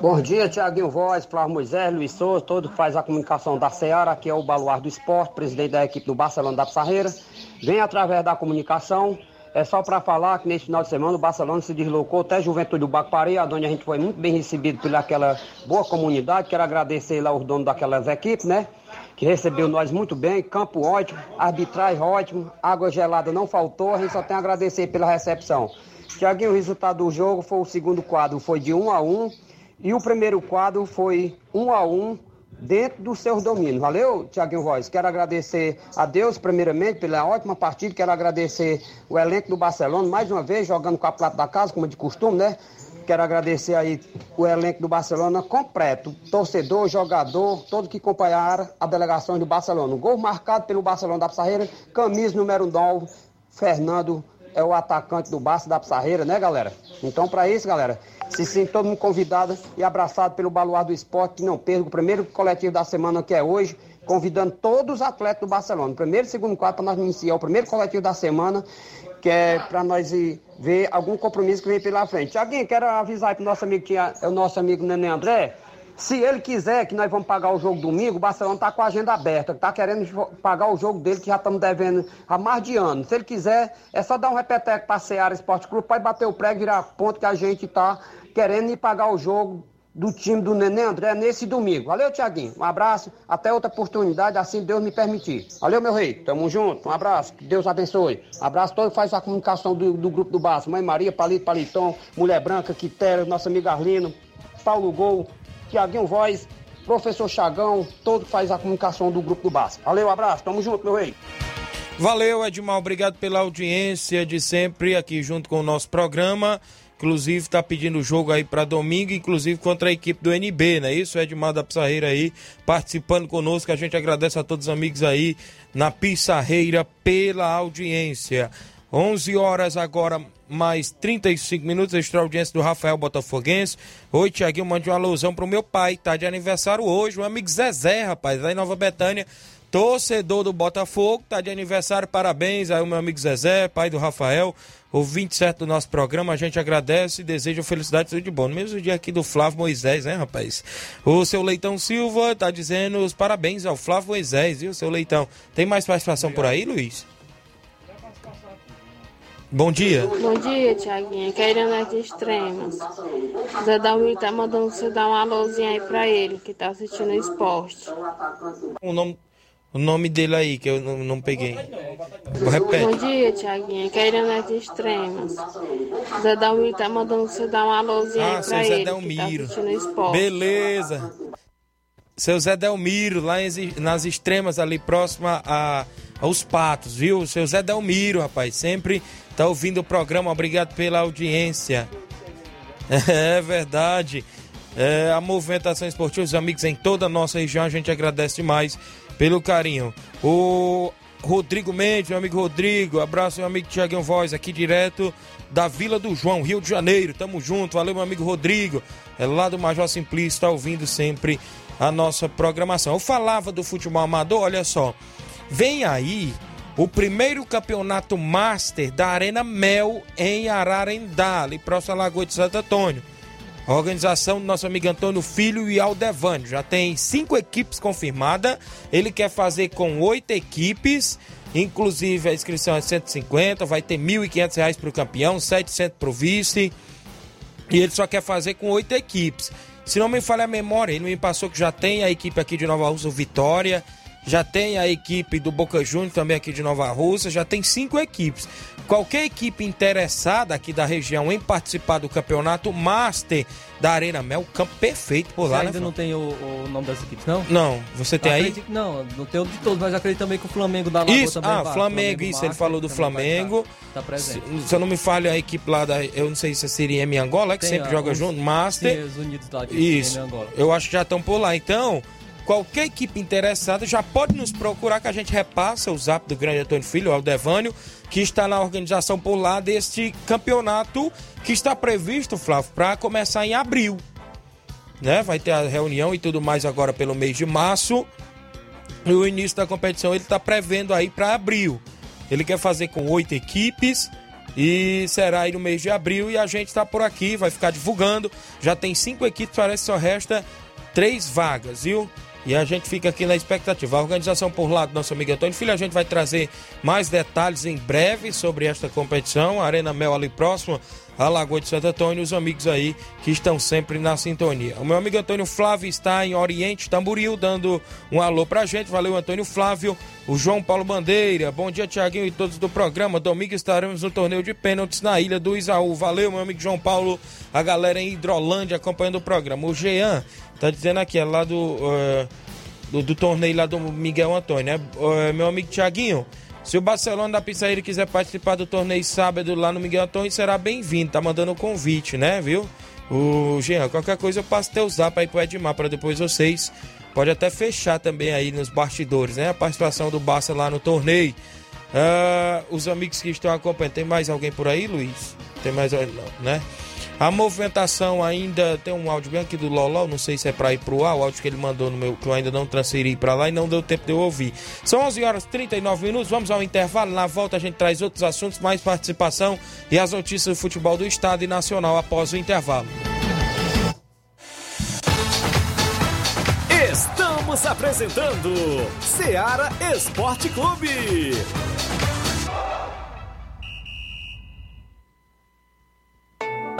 Bom dia, Tiaguinho Voz, Flávio Moisés, Luiz Souza, todo que faz a comunicação da Seara, aqui é o Baluarte do Esporte, presidente da equipe do Barcelona da Pissarreira. Vem através da comunicação, é só para falar que neste final de semana o Barcelona se deslocou até Juventude do Bacpari, onde a gente foi muito bem recebido pelaquela boa comunidade. Quero agradecer lá os donos daquelas equipes, né? Que recebeu nós muito bem, campo ótimo, arbitragem ótimo, água gelada não faltou, a gente só tem a agradecer pela recepção. Tiaguinho, o resultado do jogo foi o segundo quadro, foi de 1 a 1 e o primeiro quadro foi 1 a 1 dentro dos seus domínios. Valeu, Tiaguinho Voz? Quero agradecer a Deus, primeiramente, pela ótima partida. Quero agradecer o elenco do Barcelona, mais uma vez, jogando com a plata da casa, como é de costume, né? Quero agradecer aí o elenco do Barcelona completo, torcedor, jogador, todos que acompanharam a delegação do Barcelona. Gol marcado pelo Barcelona da Pissarreira, camisa número 9, Fernando é o atacante do Barça da Pissarreira, né, galera? Então, para isso, galera, se sente todo mundo convidado e abraçado pelo Baluar do Esporte, que não perca o primeiro coletivo da semana, que é hoje, convidando todos os atletas do Barcelona. Primeiro e segundo quadro, para nós iniciar o primeiro coletivo da semana, que é para nós ver algum compromisso que vem pela frente. Tiaguinho, quero avisar aí pro nosso amigo, tinha, é o nosso amigo Nenê André, se ele quiser que nós vamos pagar o jogo domingo, o Barcelona está com a agenda aberta, está querendo pagar o jogo dele, que já estamos devendo há mais de ano. Se ele quiser, é só dar um repeteco para a Seara Esporte Clube, pode bater o prego e virar ponto que a gente está querendo ir pagar o jogo do time do Nenê André nesse domingo. Valeu, Tiaguinho. Um abraço, até outra oportunidade, assim Deus me permitir. Valeu, meu rei. Tamo junto. Um abraço, que Deus abençoe. Abraço todo faz a comunicação do, do grupo do Barça. Mãe Maria, Palito, Palitão, Mulher Branca, Quitéria, nosso amigo Arlino, Paulo Gol, Tiaguinho Voz, Professor Chagão, todo que faz a comunicação do grupo do Barça. Valeu, abraço. Tamo junto, meu rei. Valeu, Edmar. Obrigado pela audiência de sempre aqui junto com o nosso programa. Inclusive, tá pedindo jogo aí para domingo, inclusive contra a equipe do NB, não é isso? Edmar da Pissarreira aí participando conosco. A gente agradece a todos os amigos aí na Pissarreira pela audiência. 11 horas agora, mais 35 minutos, extra audiência do Rafael Botafoguense. Oi, Tiaguinho, mande uma alusão pro meu pai, tá de aniversário hoje, o amigo Zezé, rapaz, lá em Nova Betânia. Torcedor do Botafogo, tá de aniversário, parabéns aí o meu amigo Zezé, pai do Rafael, o 27 do nosso programa, a gente agradece e deseja felicidade tudo de bom. No mesmo dia aqui do Flávio Moisés, né, rapaz? O seu Leitão Silva tá dizendo os parabéns ao Flávio Moisés, viu, seu Leitão? Tem mais participação por aí, Luiz? Bom dia. Bom dia, Tiaguinha. Querendo de extremas. Zé Dalmir tá mandando você dar uma alôzinha aí pra ele, que tá assistindo o esporte. O nome, o nome dele aí, que eu não, não peguei. Bom Repete. dia, Tiaguinha. Querendo de extremas. Zé Dalmir tá mandando você dar uma alôzinha Ah, aí pra Zé ele, que tá Delmiro. assistindo o esporte. Beleza. Seu Zé Delmiro, lá nas extremas, ali próxima a, aos patos, viu? Seu Zé Delmiro, rapaz, sempre tá ouvindo o programa. Obrigado pela audiência. É verdade. É, a movimentação esportiva, os amigos em toda a nossa região, a gente agradece demais pelo carinho. O Rodrigo Mendes, meu amigo Rodrigo, abraço meu amigo Tiaguinho Voz, aqui direto da Vila do João, Rio de Janeiro. Tamo junto, valeu meu amigo Rodrigo. É lá do Major Simplício, tá ouvindo sempre a nossa programação. Eu falava do futebol amador, olha só. Vem aí o primeiro campeonato master da Arena Mel em Ararendá, ali próximo à Lagoa de Santo Antônio. A organização do nosso amigo Antônio Filho e Aldevânio. Já tem cinco equipes confirmadas. Ele quer fazer com oito equipes. Inclusive a inscrição é 150, vai ter 1.500 reais para o campeão, 700 para o vice. E ele só quer fazer com oito equipes. Se não me falha a memória, ele me passou que já tem a equipe aqui de Nova Rússia, Vitória. Já tem a equipe do Boca Juniors também aqui de Nova Rússia. Já tem cinco equipes. Qualquer equipe interessada aqui da região em participar do campeonato Master da Arena Mel, campo perfeito por Você lá, ainda né? não tem o, o nome das equipes, não? Não, você tem aí? Acredito que Não, não tem o de todos, mas acredito também que o Flamengo da Lagoa Isso, também ah, vai. Flamengo, isso, ele Master falou do Flamengo. Tá, tá presente. Se, se eu não me falho, a equipe lá da. Eu não sei se seria em Angola, que Tem sempre a- joga os- junto, Master. Sim, os Unidos lá de Isso. Eu acho que já estão por lá. Então, qualquer equipe interessada já pode nos procurar que a gente repassa o zap do grande Antônio Filho, o Aldevânio, que está na organização por lá deste campeonato que está previsto, Flávio, para começar em abril. né? Vai ter a reunião e tudo mais agora pelo mês de março. E o início da competição ele está prevendo aí para abril. Ele quer fazer com oito equipes e será aí no mês de abril. E a gente está por aqui, vai ficar divulgando. Já tem cinco equipes, parece que só resta três vagas, viu? E a gente fica aqui na expectativa. A organização por lá do nosso amigo Antônio Filho, a gente vai trazer mais detalhes em breve sobre esta competição. A Arena Mel ali próximo a Lagoa de Santo Antônio, os amigos aí que estão sempre na sintonia. O meu amigo Antônio Flávio está em Oriente Tamboril, dando um alô pra gente. Valeu, Antônio Flávio. O João Paulo Bandeira. Bom dia, Tiaguinho e todos do programa. Domingo estaremos no torneio de pênaltis na ilha do Isaú. Valeu, meu amigo João Paulo. A galera em Hidrolândia acompanhando o programa. O Jean tá dizendo aqui, é lá do, uh, do, do, torneio lá do Miguel Antônio, né? Uh, meu amigo Tiaguinho. Se o Barcelona da Pizzaíra quiser participar do torneio sábado lá no Miguel Antônio, será bem-vindo. Tá mandando o um convite, né, viu? O Jean, qualquer coisa eu passo teu zap aí pro Edmar para depois vocês. Pode até fechar também aí nos bastidores, né? A participação do Barça lá no torneio. Uh, os amigos que estão acompanhando. Tem mais alguém por aí, Luiz? Tem mais alguém, não, né? A movimentação ainda tem um áudio bem aqui do Loló, não sei se é para ir pro ar, o áudio que ele mandou no meu, que eu ainda não transferi para lá e não deu tempo de eu ouvir. São 11 horas e 39 minutos, vamos ao intervalo. Na volta a gente traz outros assuntos, mais participação e as notícias do futebol do estado e nacional após o intervalo. Estamos apresentando Seara Esporte Clube.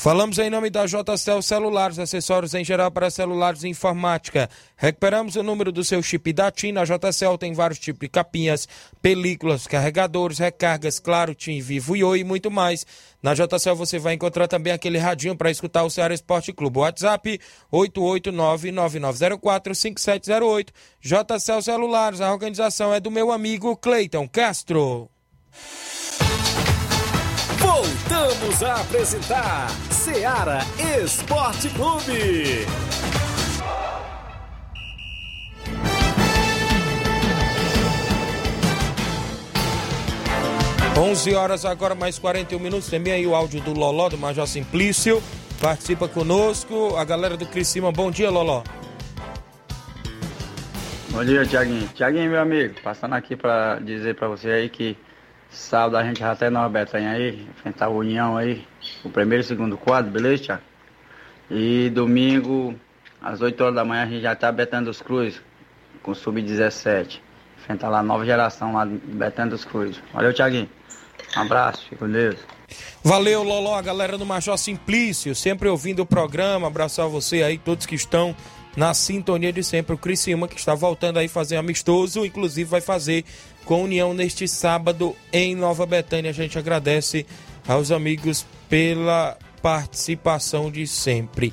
Falamos em nome da JCL Celulares, acessórios em geral para celulares e informática. Recuperamos o número do seu chip da TIM. Na JCL tem vários tipos de capinhas, películas, carregadores, recargas, claro, TIM, Vivo e Oi e muito mais. Na JCL você vai encontrar também aquele radinho para escutar o Ceará Esporte Clube. WhatsApp 889-9904-5708. JCL Celulares, a organização é do meu amigo Cleiton Castro. Voltamos a apresentar Seara Esporte Clube. 11 horas agora, mais 41 minutos. Também aí o áudio do Loló, do Major Simplício. Participa conosco. A galera do Criciúma, bom dia, Loló. Bom dia, Tiaguinho. Tiaguinho, meu amigo, passando aqui para dizer para você aí que Sábado a gente já até Nova Betânia aí, enfrentar a União aí, o primeiro e segundo quadro, beleza, Thiago? E domingo, às 8 horas da manhã, a gente já tá Betânia dos Cruz, com sub-17. Enfrentar lá a nova geração lá de Betânia dos Cruz. Valeu, Thiaguinho. Um abraço, fique com Deus. Valeu, Loló, a galera do Major Simplício, sempre ouvindo o programa. Abraçar você aí, todos que estão na sintonia de sempre. O Criciúma que está voltando aí fazer amistoso, inclusive vai fazer com União neste sábado em Nova Betânia. A gente agradece aos amigos pela participação de sempre.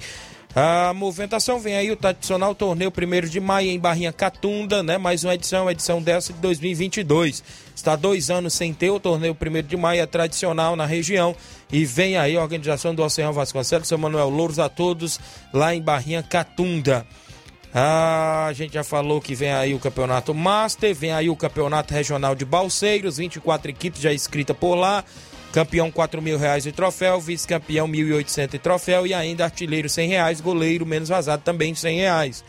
A movimentação vem aí o tradicional torneio 1 de maio em Barrinha Catunda, né? Mais uma edição, edição dessa de 2022. Está dois anos sem ter o torneio 1 de maio, é tradicional na região. E vem aí a organização do Oceano Vasconcelos, seu Manuel Louros a todos lá em Barrinha Catunda. Ah, a gente já falou que vem aí o campeonato Master, vem aí o campeonato regional de Balseiros, 24 equipes já inscritas por lá. Campeão 4 mil reais de troféu, vice-campeão 1.800 de troféu e ainda artilheiro 100 reais, goleiro menos vazado também 100 reais.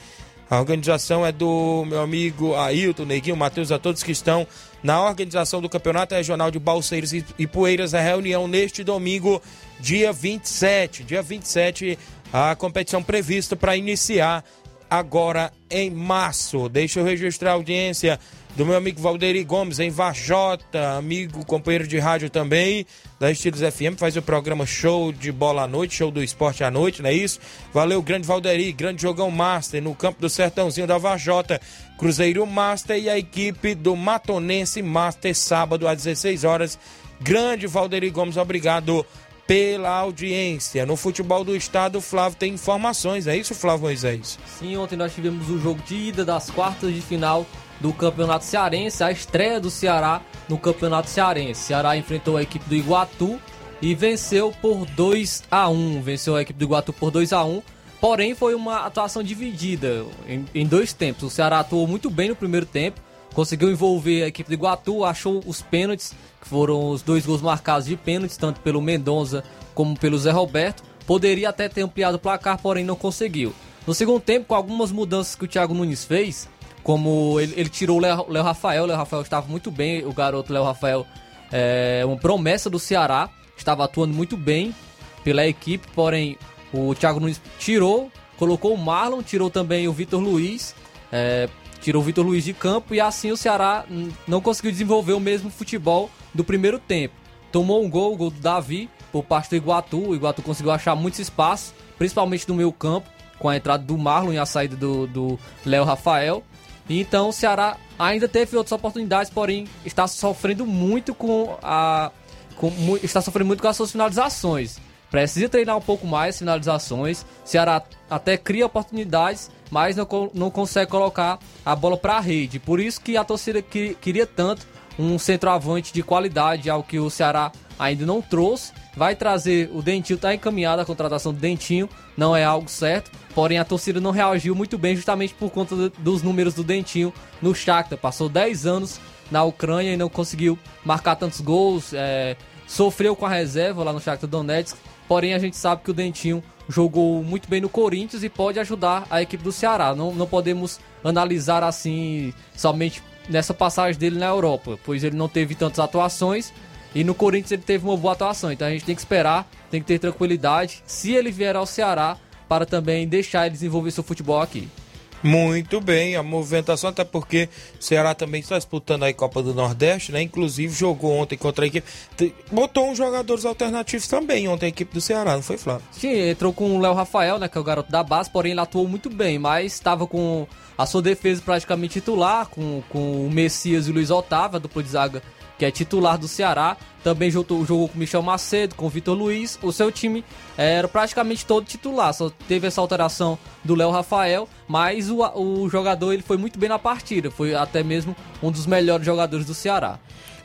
A organização é do meu amigo Ailton, Neguinho, Matheus, a todos que estão na organização do Campeonato Regional de Balseiros e Poeiras. A reunião neste domingo, dia 27. Dia 27, a competição prevista para iniciar agora em março. Deixa eu registrar a audiência do meu amigo Valderi Gomes em Vajota, amigo, companheiro de rádio também, da Estilos FM, faz o programa Show de Bola à Noite, Show do Esporte à Noite, não é isso? Valeu, grande Valderi, grande jogão Master no campo do Sertãozinho da Vajota, Cruzeiro Master e a equipe do Matonense Master, sábado às 16 horas. Grande Valderi Gomes, obrigado pela audiência. No futebol do estado, o Flávio tem informações, é isso, Flávio Moisés? Sim, ontem nós tivemos o jogo de ida das quartas de final do Campeonato Cearense, a estreia do Ceará no Campeonato Cearense. Ceará enfrentou a equipe do Iguatu e venceu por 2 a 1 Venceu a equipe do Iguatu por 2 a 1 Porém, foi uma atuação dividida em, em dois tempos. O Ceará atuou muito bem no primeiro tempo, conseguiu envolver a equipe do Iguatu, achou os pênaltis, que foram os dois gols marcados de pênaltis, tanto pelo Mendonça como pelo Zé Roberto. Poderia até ter ampliado o placar, porém não conseguiu. No segundo tempo, com algumas mudanças que o Thiago Nunes fez, como ele, ele tirou o Léo Rafael, o Léo Rafael estava muito bem, o garoto Léo Rafael é uma promessa do Ceará, estava atuando muito bem pela equipe, porém o Thiago Nunes tirou, colocou o Marlon, tirou também o Vitor Luiz, é, tirou o Vitor Luiz de campo e assim o Ceará não conseguiu desenvolver o mesmo futebol do primeiro tempo. Tomou um gol, o gol do Davi, por parte do Iguatu. O Iguatu conseguiu achar muitos espaços, principalmente no meio campo, com a entrada do Marlon e a saída do Léo Rafael. E então o Ceará ainda teve outras oportunidades, porém está sofrendo muito com a. Com, está sofrendo muito com as suas finalizações. Precisa treinar um pouco mais finalizações. Ceará até cria oportunidades, mas não, não consegue colocar a bola para a rede. Por isso que a torcida que, queria tanto um centroavante de qualidade, algo que o Ceará ainda não trouxe. Vai trazer o Dentinho, está encaminhada a contratação do Dentinho, não é algo certo. Porém, a torcida não reagiu muito bem, justamente por conta do, dos números do Dentinho no Shakhtar. Passou 10 anos na Ucrânia e não conseguiu marcar tantos gols. É, sofreu com a reserva lá no Shakhtar Donetsk. Porém, a gente sabe que o Dentinho jogou muito bem no Corinthians e pode ajudar a equipe do Ceará. Não, não podemos analisar assim somente nessa passagem dele na Europa, pois ele não teve tantas atuações e no Corinthians ele teve uma boa atuação. Então a gente tem que esperar, tem que ter tranquilidade. Se ele vier ao Ceará, para também deixar ele desenvolver seu futebol aqui. Muito bem, a movimentação, até porque o Ceará também está disputando a Copa do Nordeste, né? Inclusive jogou ontem contra a equipe. Botou uns jogadores alternativos também ontem a equipe do Ceará, não foi, Flávio? Sim, entrou com o Léo Rafael, né? Que é o garoto da base, porém ele atuou muito bem, mas estava com a sua defesa praticamente titular, com, com o Messias e o Luiz Otávio, a dupla de zaga que é titular do Ceará. Também jogou, jogou com o Michel Macedo, com o Vitor Luiz. O seu time era praticamente todo titular, só teve essa alteração do Léo Rafael, mas o, o jogador ele foi muito bem na partida, foi até mesmo um dos melhores jogadores do Ceará.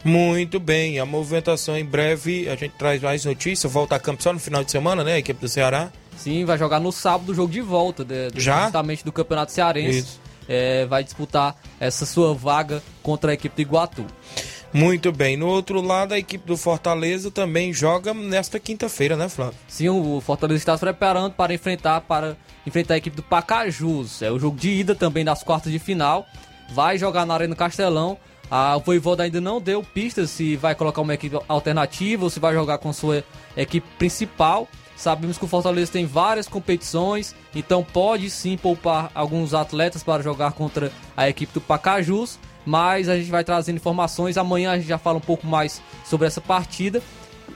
Muito bem, a movimentação em breve, a gente traz mais notícias, volta a campo só no final de semana, né, a equipe do Ceará? Sim, vai jogar no sábado o jogo de volta, de, de, Já? justamente do Campeonato Cearense. É, vai disputar essa sua vaga contra a equipe do Iguatu. Muito bem. No outro lado, a equipe do Fortaleza também joga nesta quinta-feira, né, Flávio? Sim, o Fortaleza está se preparando para enfrentar para enfrentar a equipe do Pacajus. É o jogo de ida também das quartas de final. Vai jogar na Arena Castelão. A, Voivoda ainda não deu pistas se vai colocar uma equipe alternativa ou se vai jogar com sua equipe principal. Sabemos que o Fortaleza tem várias competições, então pode sim poupar alguns atletas para jogar contra a equipe do Pacajus mas a gente vai trazendo informações. Amanhã a gente já fala um pouco mais sobre essa partida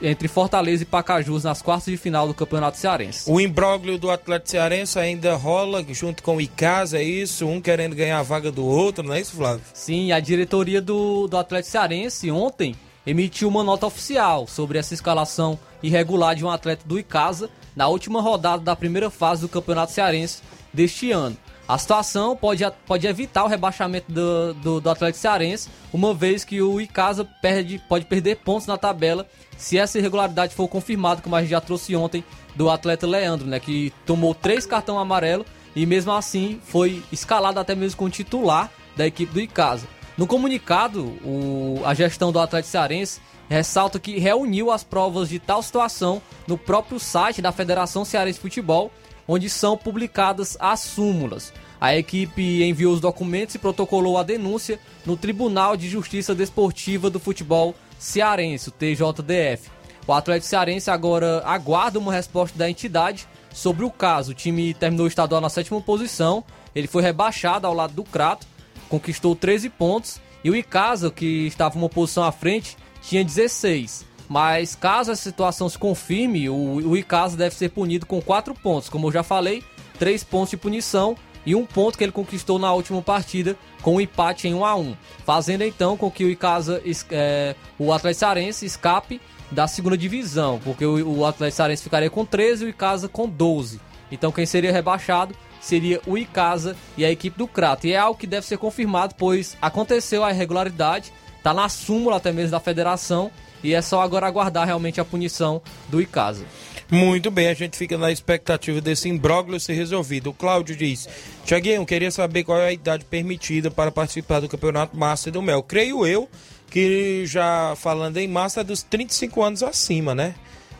entre Fortaleza e Pacajus nas quartas de final do Campeonato Cearense. O imbróglio do Atlético Cearense ainda rola junto com o Icasa, é isso? Um querendo ganhar a vaga do outro, não é isso, Flávio? Sim, a diretoria do, do Atlético Cearense ontem emitiu uma nota oficial sobre essa escalação irregular de um atleta do Icasa na última rodada da primeira fase do Campeonato Cearense deste ano. A situação pode, pode evitar o rebaixamento do, do, do Atlético Cearense, uma vez que o Icasa perde, pode perder pontos na tabela se essa irregularidade for confirmada, como a gente já trouxe ontem do atleta Leandro, né, que tomou três cartões amarelos e mesmo assim foi escalado até mesmo com titular da equipe do Icasa. No comunicado, o, a gestão do Atlético Cearense ressalta que reuniu as provas de tal situação no próprio site da Federação Cearense de Futebol onde são publicadas as súmulas. A equipe enviou os documentos e protocolou a denúncia no Tribunal de Justiça Desportiva do Futebol Cearense, o TJDF. O Atlético Cearense agora aguarda uma resposta da entidade sobre o caso. O time terminou o estadual na sétima posição, ele foi rebaixado ao lado do Crato, conquistou 13 pontos, e o Icasa, que estava uma posição à frente, tinha 16. Mas caso essa situação se confirme, o, o Icasa deve ser punido com 4 pontos. Como eu já falei, 3 pontos de punição e um ponto que ele conquistou na última partida com um empate em 1 a 1 fazendo então com que o Icasa, é, o Atlético Cearense escape da segunda divisão, porque o, o Atlético Cearense ficaria com 13 e o Icasa com 12. Então quem seria rebaixado seria o Icasa e a equipe do Crato. E é algo que deve ser confirmado, pois aconteceu a irregularidade, tá na súmula até mesmo da federação, e é só agora aguardar realmente a punição do Icasa. Muito bem, a gente fica na expectativa desse imbróglio ser resolvido. O Cláudio diz: Tiaguinho, queria saber qual é a idade permitida para participar do Campeonato Master do Mel. Creio eu que já falando em massa é dos 35 anos acima, né?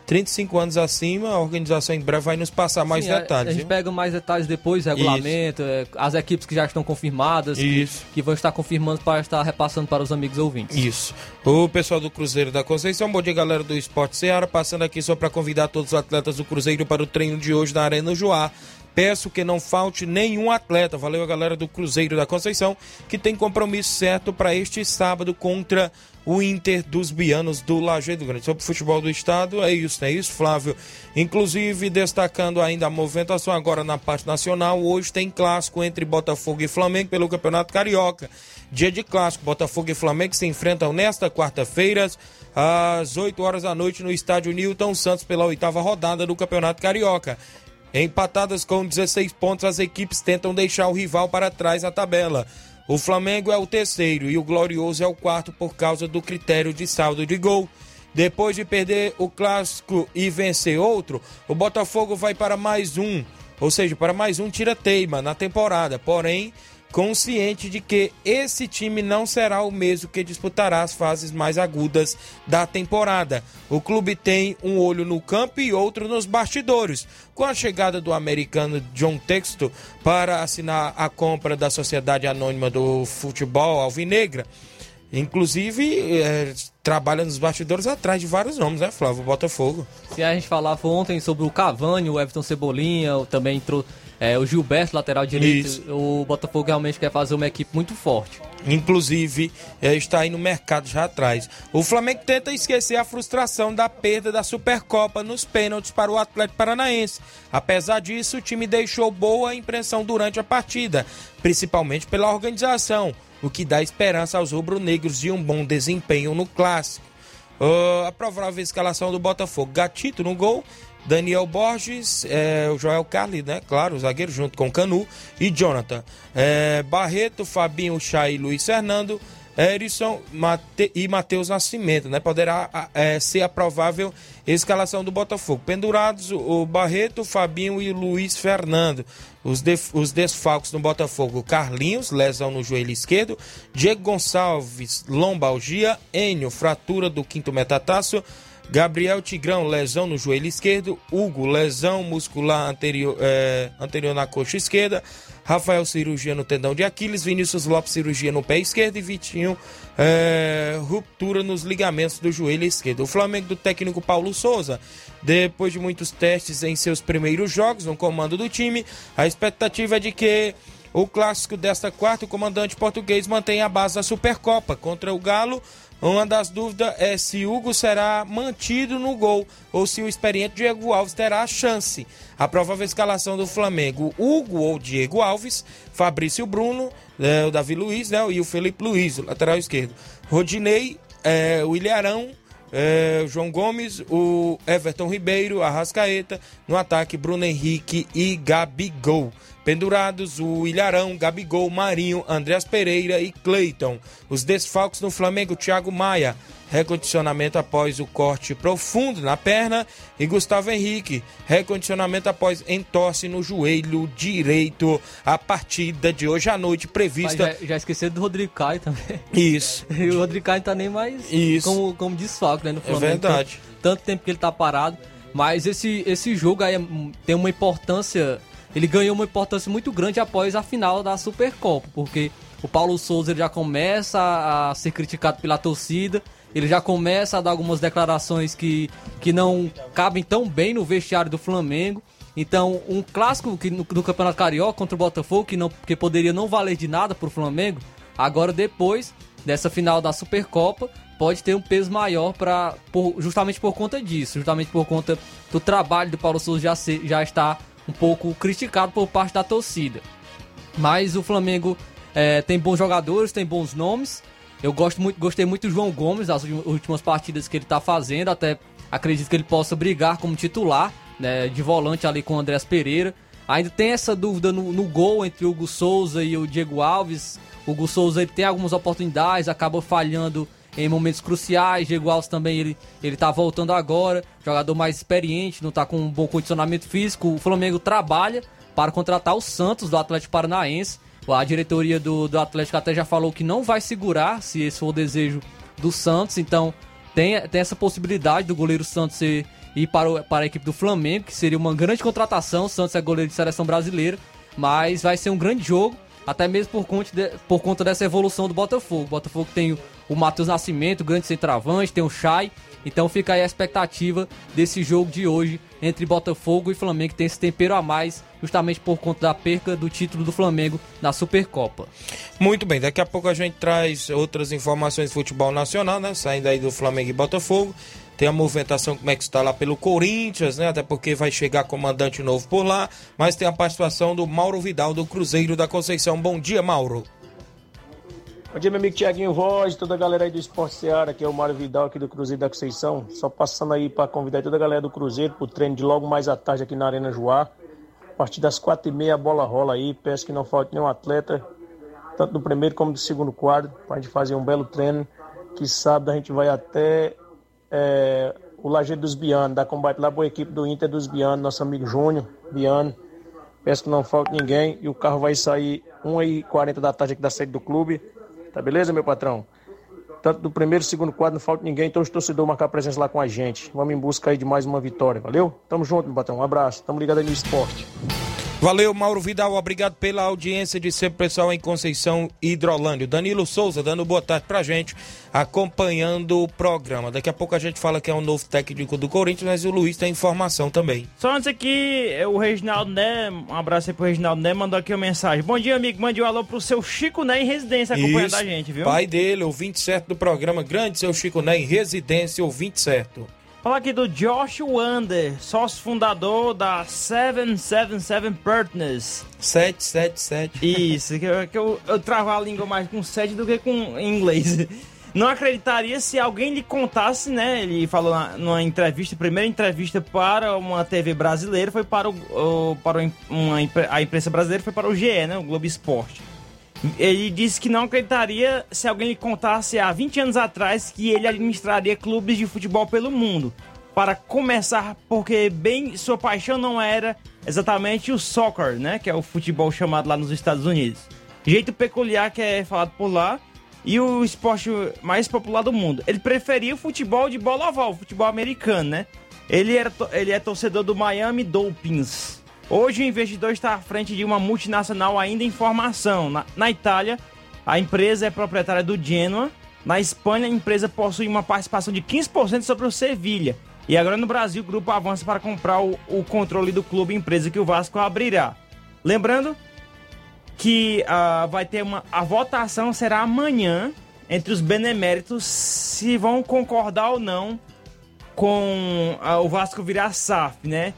35 anos acima, a organização em breve vai nos passar mais Sim, detalhes. A, a gente pega mais detalhes depois, regulamento, é, as equipes que já estão confirmadas, que, que, vão estar confirmando para estar repassando para os amigos ouvintes. Isso. O pessoal do Cruzeiro da Conceição, bom dia galera do Esporte Seara, passando aqui só para convidar todos os atletas do Cruzeiro para o treino de hoje na Arena Joá. Peço que não falte nenhum atleta. Valeu a galera do Cruzeiro da Conceição, que tem compromisso certo para este sábado contra o Inter dos Bianos do Lajeado Grande. Sobre o futebol do estado, é isso, é isso, Flávio. Inclusive, destacando ainda a movimentação agora na parte nacional, hoje tem clássico entre Botafogo e Flamengo pelo Campeonato Carioca. Dia de clássico, Botafogo e Flamengo se enfrentam nesta quarta-feira, às 8 horas da noite, no estádio Newton Santos, pela oitava rodada do Campeonato Carioca. Empatadas com 16 pontos, as equipes tentam deixar o rival para trás na tabela. O Flamengo é o terceiro e o Glorioso é o quarto por causa do critério de saldo de gol. Depois de perder o clássico e vencer outro, o Botafogo vai para mais um, ou seja, para mais um tira-teima na temporada. Porém, consciente de que esse time não será o mesmo que disputará as fases mais agudas da temporada. O clube tem um olho no campo e outro nos bastidores. Com a chegada do americano John Texto para assinar a compra da Sociedade Anônima do Futebol Alvinegra, inclusive é, trabalha nos bastidores atrás de vários nomes, né, Flávio? Botafogo. Se a gente falava ontem sobre o Cavani, o Everton Cebolinha, também entrou é, o Gilberto, lateral direito, Isso. o Botafogo realmente quer fazer uma equipe muito forte. Inclusive, é, está aí no mercado já atrás. O Flamengo tenta esquecer a frustração da perda da Supercopa nos pênaltis para o Atlético Paranaense. Apesar disso, o time deixou boa impressão durante a partida, principalmente pela organização, o que dá esperança aos rubro-negros de um bom desempenho no clássico. Uh, a provável escalação do Botafogo: Gatito no gol, Daniel Borges, é, o Joel Carli, né? Claro, o zagueiro junto com Canu e Jonathan. É, Barreto, Fabinho, Chay e Luiz Fernando. Erisson Mate, e Matheus Nascimento, né? Poderá é, ser a provável escalação do Botafogo. Pendurados o Barreto, Fabinho e Luiz Fernando. Os, def, os desfalques no Botafogo: Carlinhos, lesão no joelho esquerdo. Diego Gonçalves, lombalgia. Enio, fratura do quinto metatarso. Gabriel Tigrão, lesão no joelho esquerdo. Hugo, lesão muscular anterior, é, anterior na coxa esquerda. Rafael, cirurgia no tendão de Aquiles. Vinícius Lopes, cirurgia no pé esquerdo. E Vitinho, é, ruptura nos ligamentos do joelho esquerdo. O Flamengo do técnico Paulo Souza, depois de muitos testes em seus primeiros jogos no comando do time, a expectativa é de que o clássico desta quarta, o comandante português mantém a base da Supercopa contra o Galo uma das dúvidas é se Hugo será mantido no gol ou se o experiente Diego Alves terá a chance. A provável escalação do Flamengo: Hugo ou Diego Alves, Fabrício Bruno, é, o Davi Luiz né, e o Felipe Luiz, o lateral esquerdo. Rodinei, é, o Ilharão, é, João Gomes, o Everton Ribeiro, Arrascaeta. No ataque, Bruno Henrique e Gabigol. Pendurados o Ilharão, Gabigol, Marinho, Andreas Pereira e Cleiton. Os desfalques no Flamengo, Thiago Maia, recondicionamento após o corte profundo na perna. E Gustavo Henrique, recondicionamento após entorse no joelho direito. A partida de hoje à noite prevista. já, já esqueceu do Rodrigo Caio também. Isso. e o Rodrigo Caio tá nem mais Isso. Como, como desfalque né, no É Flamengo. verdade. Tanto, tanto tempo que ele tá parado. Mas esse, esse jogo aí é- tem uma importância. Ele ganhou uma importância muito grande após a final da Supercopa, porque o Paulo Souza ele já começa a ser criticado pela torcida, ele já começa a dar algumas declarações que, que não cabem tão bem no vestiário do Flamengo. Então, um clássico que no, no Campeonato Carioca contra o Botafogo, que, não, que poderia não valer de nada pro Flamengo, agora depois dessa final da Supercopa, pode ter um peso maior para justamente por conta disso, justamente por conta do trabalho do Paulo Souza já, ser, já está um pouco criticado por parte da torcida. Mas o Flamengo é, tem bons jogadores, tem bons nomes. Eu gosto muito, gostei muito do João Gomes, das últimas partidas que ele está fazendo. Até acredito que ele possa brigar como titular, né, de volante ali com o Andrés Pereira. Ainda tem essa dúvida no, no gol entre o Hugo Souza e o Diego Alves. O Hugo Souza ele tem algumas oportunidades, acaba falhando em momentos cruciais. Diego Alves também ele, ele tá voltando agora, jogador mais experiente, não tá com um bom condicionamento físico. O Flamengo trabalha para contratar o Santos do Atlético Paranaense. A diretoria do, do Atlético até já falou que não vai segurar, se esse for o desejo do Santos. Então tem, tem essa possibilidade do goleiro Santos ir para, o, para a equipe do Flamengo, que seria uma grande contratação. O Santos é goleiro de seleção brasileira, mas vai ser um grande jogo, até mesmo por conta, de, por conta dessa evolução do Botafogo. O Botafogo tem o Matheus Nascimento, grande centroavante, tem o Chay. Então fica aí a expectativa desse jogo de hoje entre Botafogo e Flamengo, que tem esse tempero a mais, justamente por conta da perca do título do Flamengo na Supercopa. Muito bem, daqui a pouco a gente traz outras informações de futebol nacional, né? Saindo aí do Flamengo e Botafogo. Tem a movimentação, como é que está lá pelo Corinthians, né? Até porque vai chegar comandante novo por lá. Mas tem a participação do Mauro Vidal, do Cruzeiro da Conceição. Bom dia, Mauro. Bom dia, meu amigo Tiaguinho Voz, toda a galera aí do Esporte Seara, aqui é o Mário Vidal, aqui do Cruzeiro da Conceição. Só passando aí para convidar toda a galera do Cruzeiro para o treino de logo mais à tarde aqui na Arena Joá. A partir das quatro e meia a bola rola aí, peço que não falte nenhum atleta, tanto do primeiro como do segundo quadro, para a gente fazer um belo treino, que sábado a gente vai até é, o Lajeiro dos Bianos, dar combate lá para a equipe do Inter dos Bianos, nosso amigo Júnior Biano. Peço que não falte ninguém e o carro vai sair 1h40 da tarde aqui da sede do clube Tá beleza, meu patrão? Tanto do primeiro segundo quadro não falta ninguém, então os torcedores marcar presença lá com a gente. Vamos em busca aí de mais uma vitória, valeu? Tamo junto, meu patrão. Um abraço. Tamo ligado aí no esporte. Valeu, Mauro Vidal. Obrigado pela audiência de sempre, pessoal, em Conceição Hidrolândia. Danilo Souza dando boa tarde pra gente, acompanhando o programa. Daqui a pouco a gente fala que é o um novo técnico do Corinthians, mas o Luiz tem informação também. Só antes aqui, o Reginaldo Né, um abraço aí pro Reginaldo Né, mandou aqui uma mensagem. Bom dia, amigo. Mande um alô pro seu Chico Né em residência acompanhando Isso, a gente, viu? Pai dele, ouvinte certo do programa. Grande seu Chico Né em residência, ouvinte certo. Falar aqui do Josh Wander, sócio fundador da 777 Partners. 777. Isso, que, eu, que eu, eu travo a língua mais com 7 do que com inglês. Não acreditaria se alguém lhe contasse, né? Ele falou na, numa entrevista, primeira entrevista para uma TV brasileira, foi para, o, o para uma, a imprensa brasileira, foi para o GE, né? O Globo Esporte. Ele disse que não acreditaria se alguém lhe contasse há 20 anos atrás que ele administraria clubes de futebol pelo mundo. Para começar, porque bem sua paixão não era exatamente o soccer, né? Que é o futebol chamado lá nos Estados Unidos. Jeito peculiar que é falado por lá e o esporte mais popular do mundo. Ele preferia o futebol de bola oval, o futebol americano, né? Ele, era, ele é torcedor do Miami Dolphins. Hoje o investidor está à frente de uma multinacional ainda em formação. Na, na Itália, a empresa é proprietária do Genoa. Na Espanha, a empresa possui uma participação de 15% sobre o Sevilha. E agora no Brasil, o grupo avança para comprar o, o controle do clube empresa que o Vasco abrirá. Lembrando que uh, vai ter uma. A votação será amanhã entre os beneméritos se vão concordar ou não com uh, o Vasco virar SAF, né?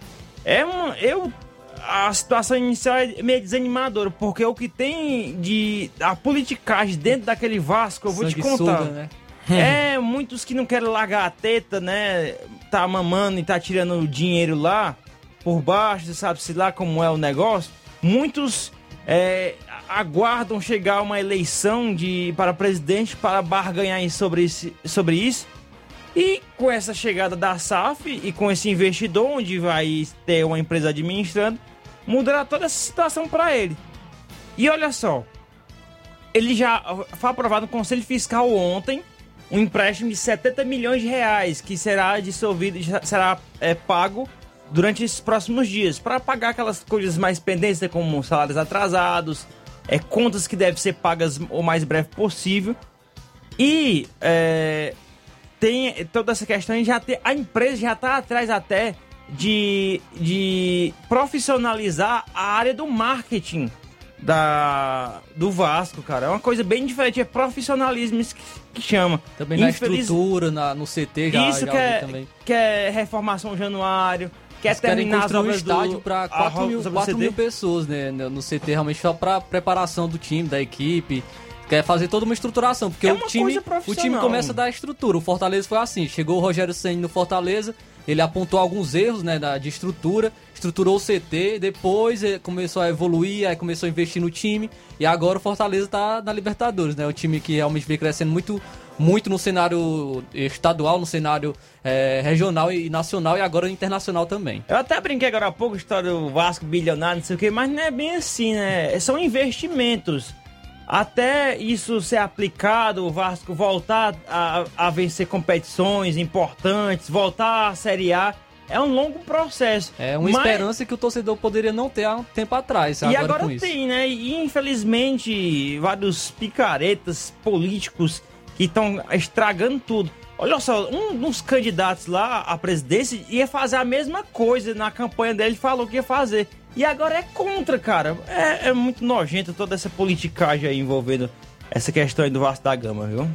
É um. Eu a situação inicial é meio desanimadora, porque o que tem de a politicagem dentro daquele Vasco, eu vou Sangue te contar. Suga, né? é, muitos que não querem largar a teta, né? Tá mamando e tá tirando dinheiro lá por baixo, sabe-se lá como é o negócio. Muitos é, aguardam chegar uma eleição de, para presidente para barganhar sobre, esse, sobre isso. E com essa chegada da SAF e com esse investidor, onde vai ter uma empresa administrando, mudará toda essa situação para ele. E olha só, ele já foi aprovado no Conselho Fiscal ontem um empréstimo de 70 milhões de reais que será dissolvido, será é, pago durante esses próximos dias para pagar aquelas coisas mais pendentes, né, como salários atrasados, é, contas que devem ser pagas o mais breve possível. E é, tem toda essa questão, já ter, a empresa já está atrás até de, de profissionalizar a área do marketing da, do Vasco, cara. É uma coisa bem diferente, é profissionalismo isso que, que chama. Também na Infeliz- estrutura, na, no CT já, Isso já que é, também. que é reformação Januário, quer Eles querem terminar construir um do- estádio para a 4 mil, obras do 4 CD. mil pessoas né, no no CT, realmente só para preparação do time, da equipe. Quer fazer toda uma estruturação, porque É o uma time, coisa o time começa a dar estrutura. O Fortaleza foi assim, chegou o Rogério Senna no Fortaleza, ele apontou alguns erros né, da, de estrutura, estruturou o CT, depois eh, começou a evoluir, aí começou a investir no time, e agora o Fortaleza tá na Libertadores, né? O time que realmente vem crescendo muito, muito no cenário estadual, no cenário eh, regional e nacional, e agora internacional também. Eu até brinquei agora há pouco, história do Vasco bilionário, não sei o que, mas não é bem assim, né? São investimentos. Até isso ser aplicado, o Vasco voltar a, a vencer competições importantes, voltar à Série A, é um longo processo. É uma Mas- esperança que o torcedor poderia não ter há um tempo atrás. E agora, com isso. tem, né? E infelizmente, vários picaretas políticos que estão estragando tudo. Olha só, um dos candidatos lá à presidência ia fazer a mesma coisa na campanha dele, falou que ia fazer. E agora é contra, cara. É, é muito nojento toda essa politicagem aí envolvendo essa questão aí do Vasco da Gama, viu?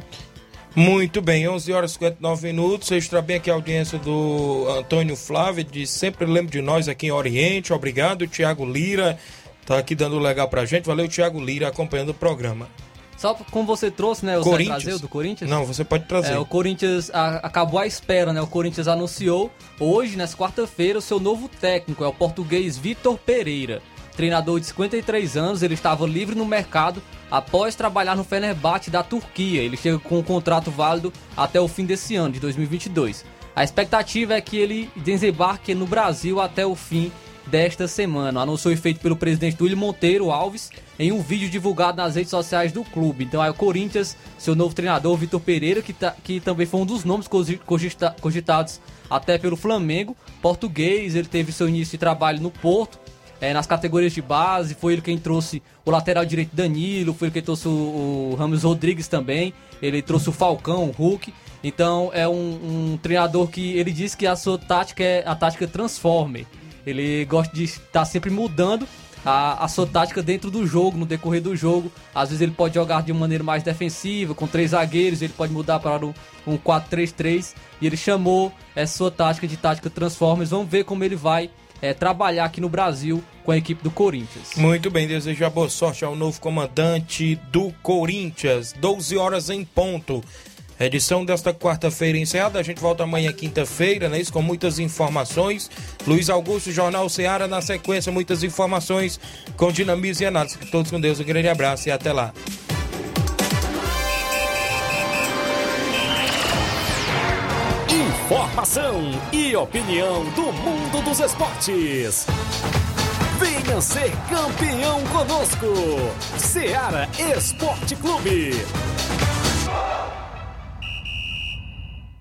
Muito bem, 11 horas e 59 minutos. Extra bem aqui a audiência do Antônio Flávio, de sempre lembro de nós aqui em Oriente. Obrigado, Tiago Lira. Tá aqui dando legal pra gente. Valeu, Tiago Lira, acompanhando o programa. Só como você trouxe, né? O Corinthians. trazer o do Corinthians? Não, você pode trazer. É, o Corinthians a- acabou a espera, né? O Corinthians anunciou hoje, nessa quarta-feira, o seu novo técnico, é o português Vitor Pereira. Treinador de 53 anos, ele estava livre no mercado após trabalhar no Fenerbahçe da Turquia. Ele chega com um contrato válido até o fim desse ano, de 2022. A expectativa é que ele desembarque no Brasil até o fim desta semana. O anúncio foi feito pelo presidente William Monteiro Alves em um vídeo divulgado nas redes sociais do clube. Então é o Corinthians, seu novo treinador, Vitor Pereira, que, tá- que também foi um dos nomes cogi- cogita- cogitados até pelo Flamengo. Português, ele teve seu início de trabalho no Porto, eh, nas categorias de base, foi ele quem trouxe o lateral direito Danilo, foi ele quem trouxe o, o Ramos Rodrigues também, ele trouxe o Falcão, o Hulk. Então é um, um treinador que ele diz que a sua tática é a tática Transformer. Ele gosta de estar sempre mudando a, a sua tática dentro do jogo, no decorrer do jogo. Às vezes ele pode jogar de maneira mais defensiva, com três zagueiros, ele pode mudar para um, um 4-3-3. E ele chamou essa sua tática de tática Transformers. Vamos ver como ele vai eh, trabalhar aqui no Brasil com a equipe do Corinthians. Muito bem, desejo a boa sorte ao novo comandante do Corinthians. 12 horas em ponto. Edição desta quarta-feira encerrada. A gente volta amanhã, quinta-feira, né? Isso com muitas informações. Luiz Augusto, Jornal Seara, na sequência, muitas informações com dinamismo e análise. Todos com Deus, um grande abraço e até lá. Informação e opinião do mundo dos esportes. Venha ser campeão conosco. Seara Esporte Clube.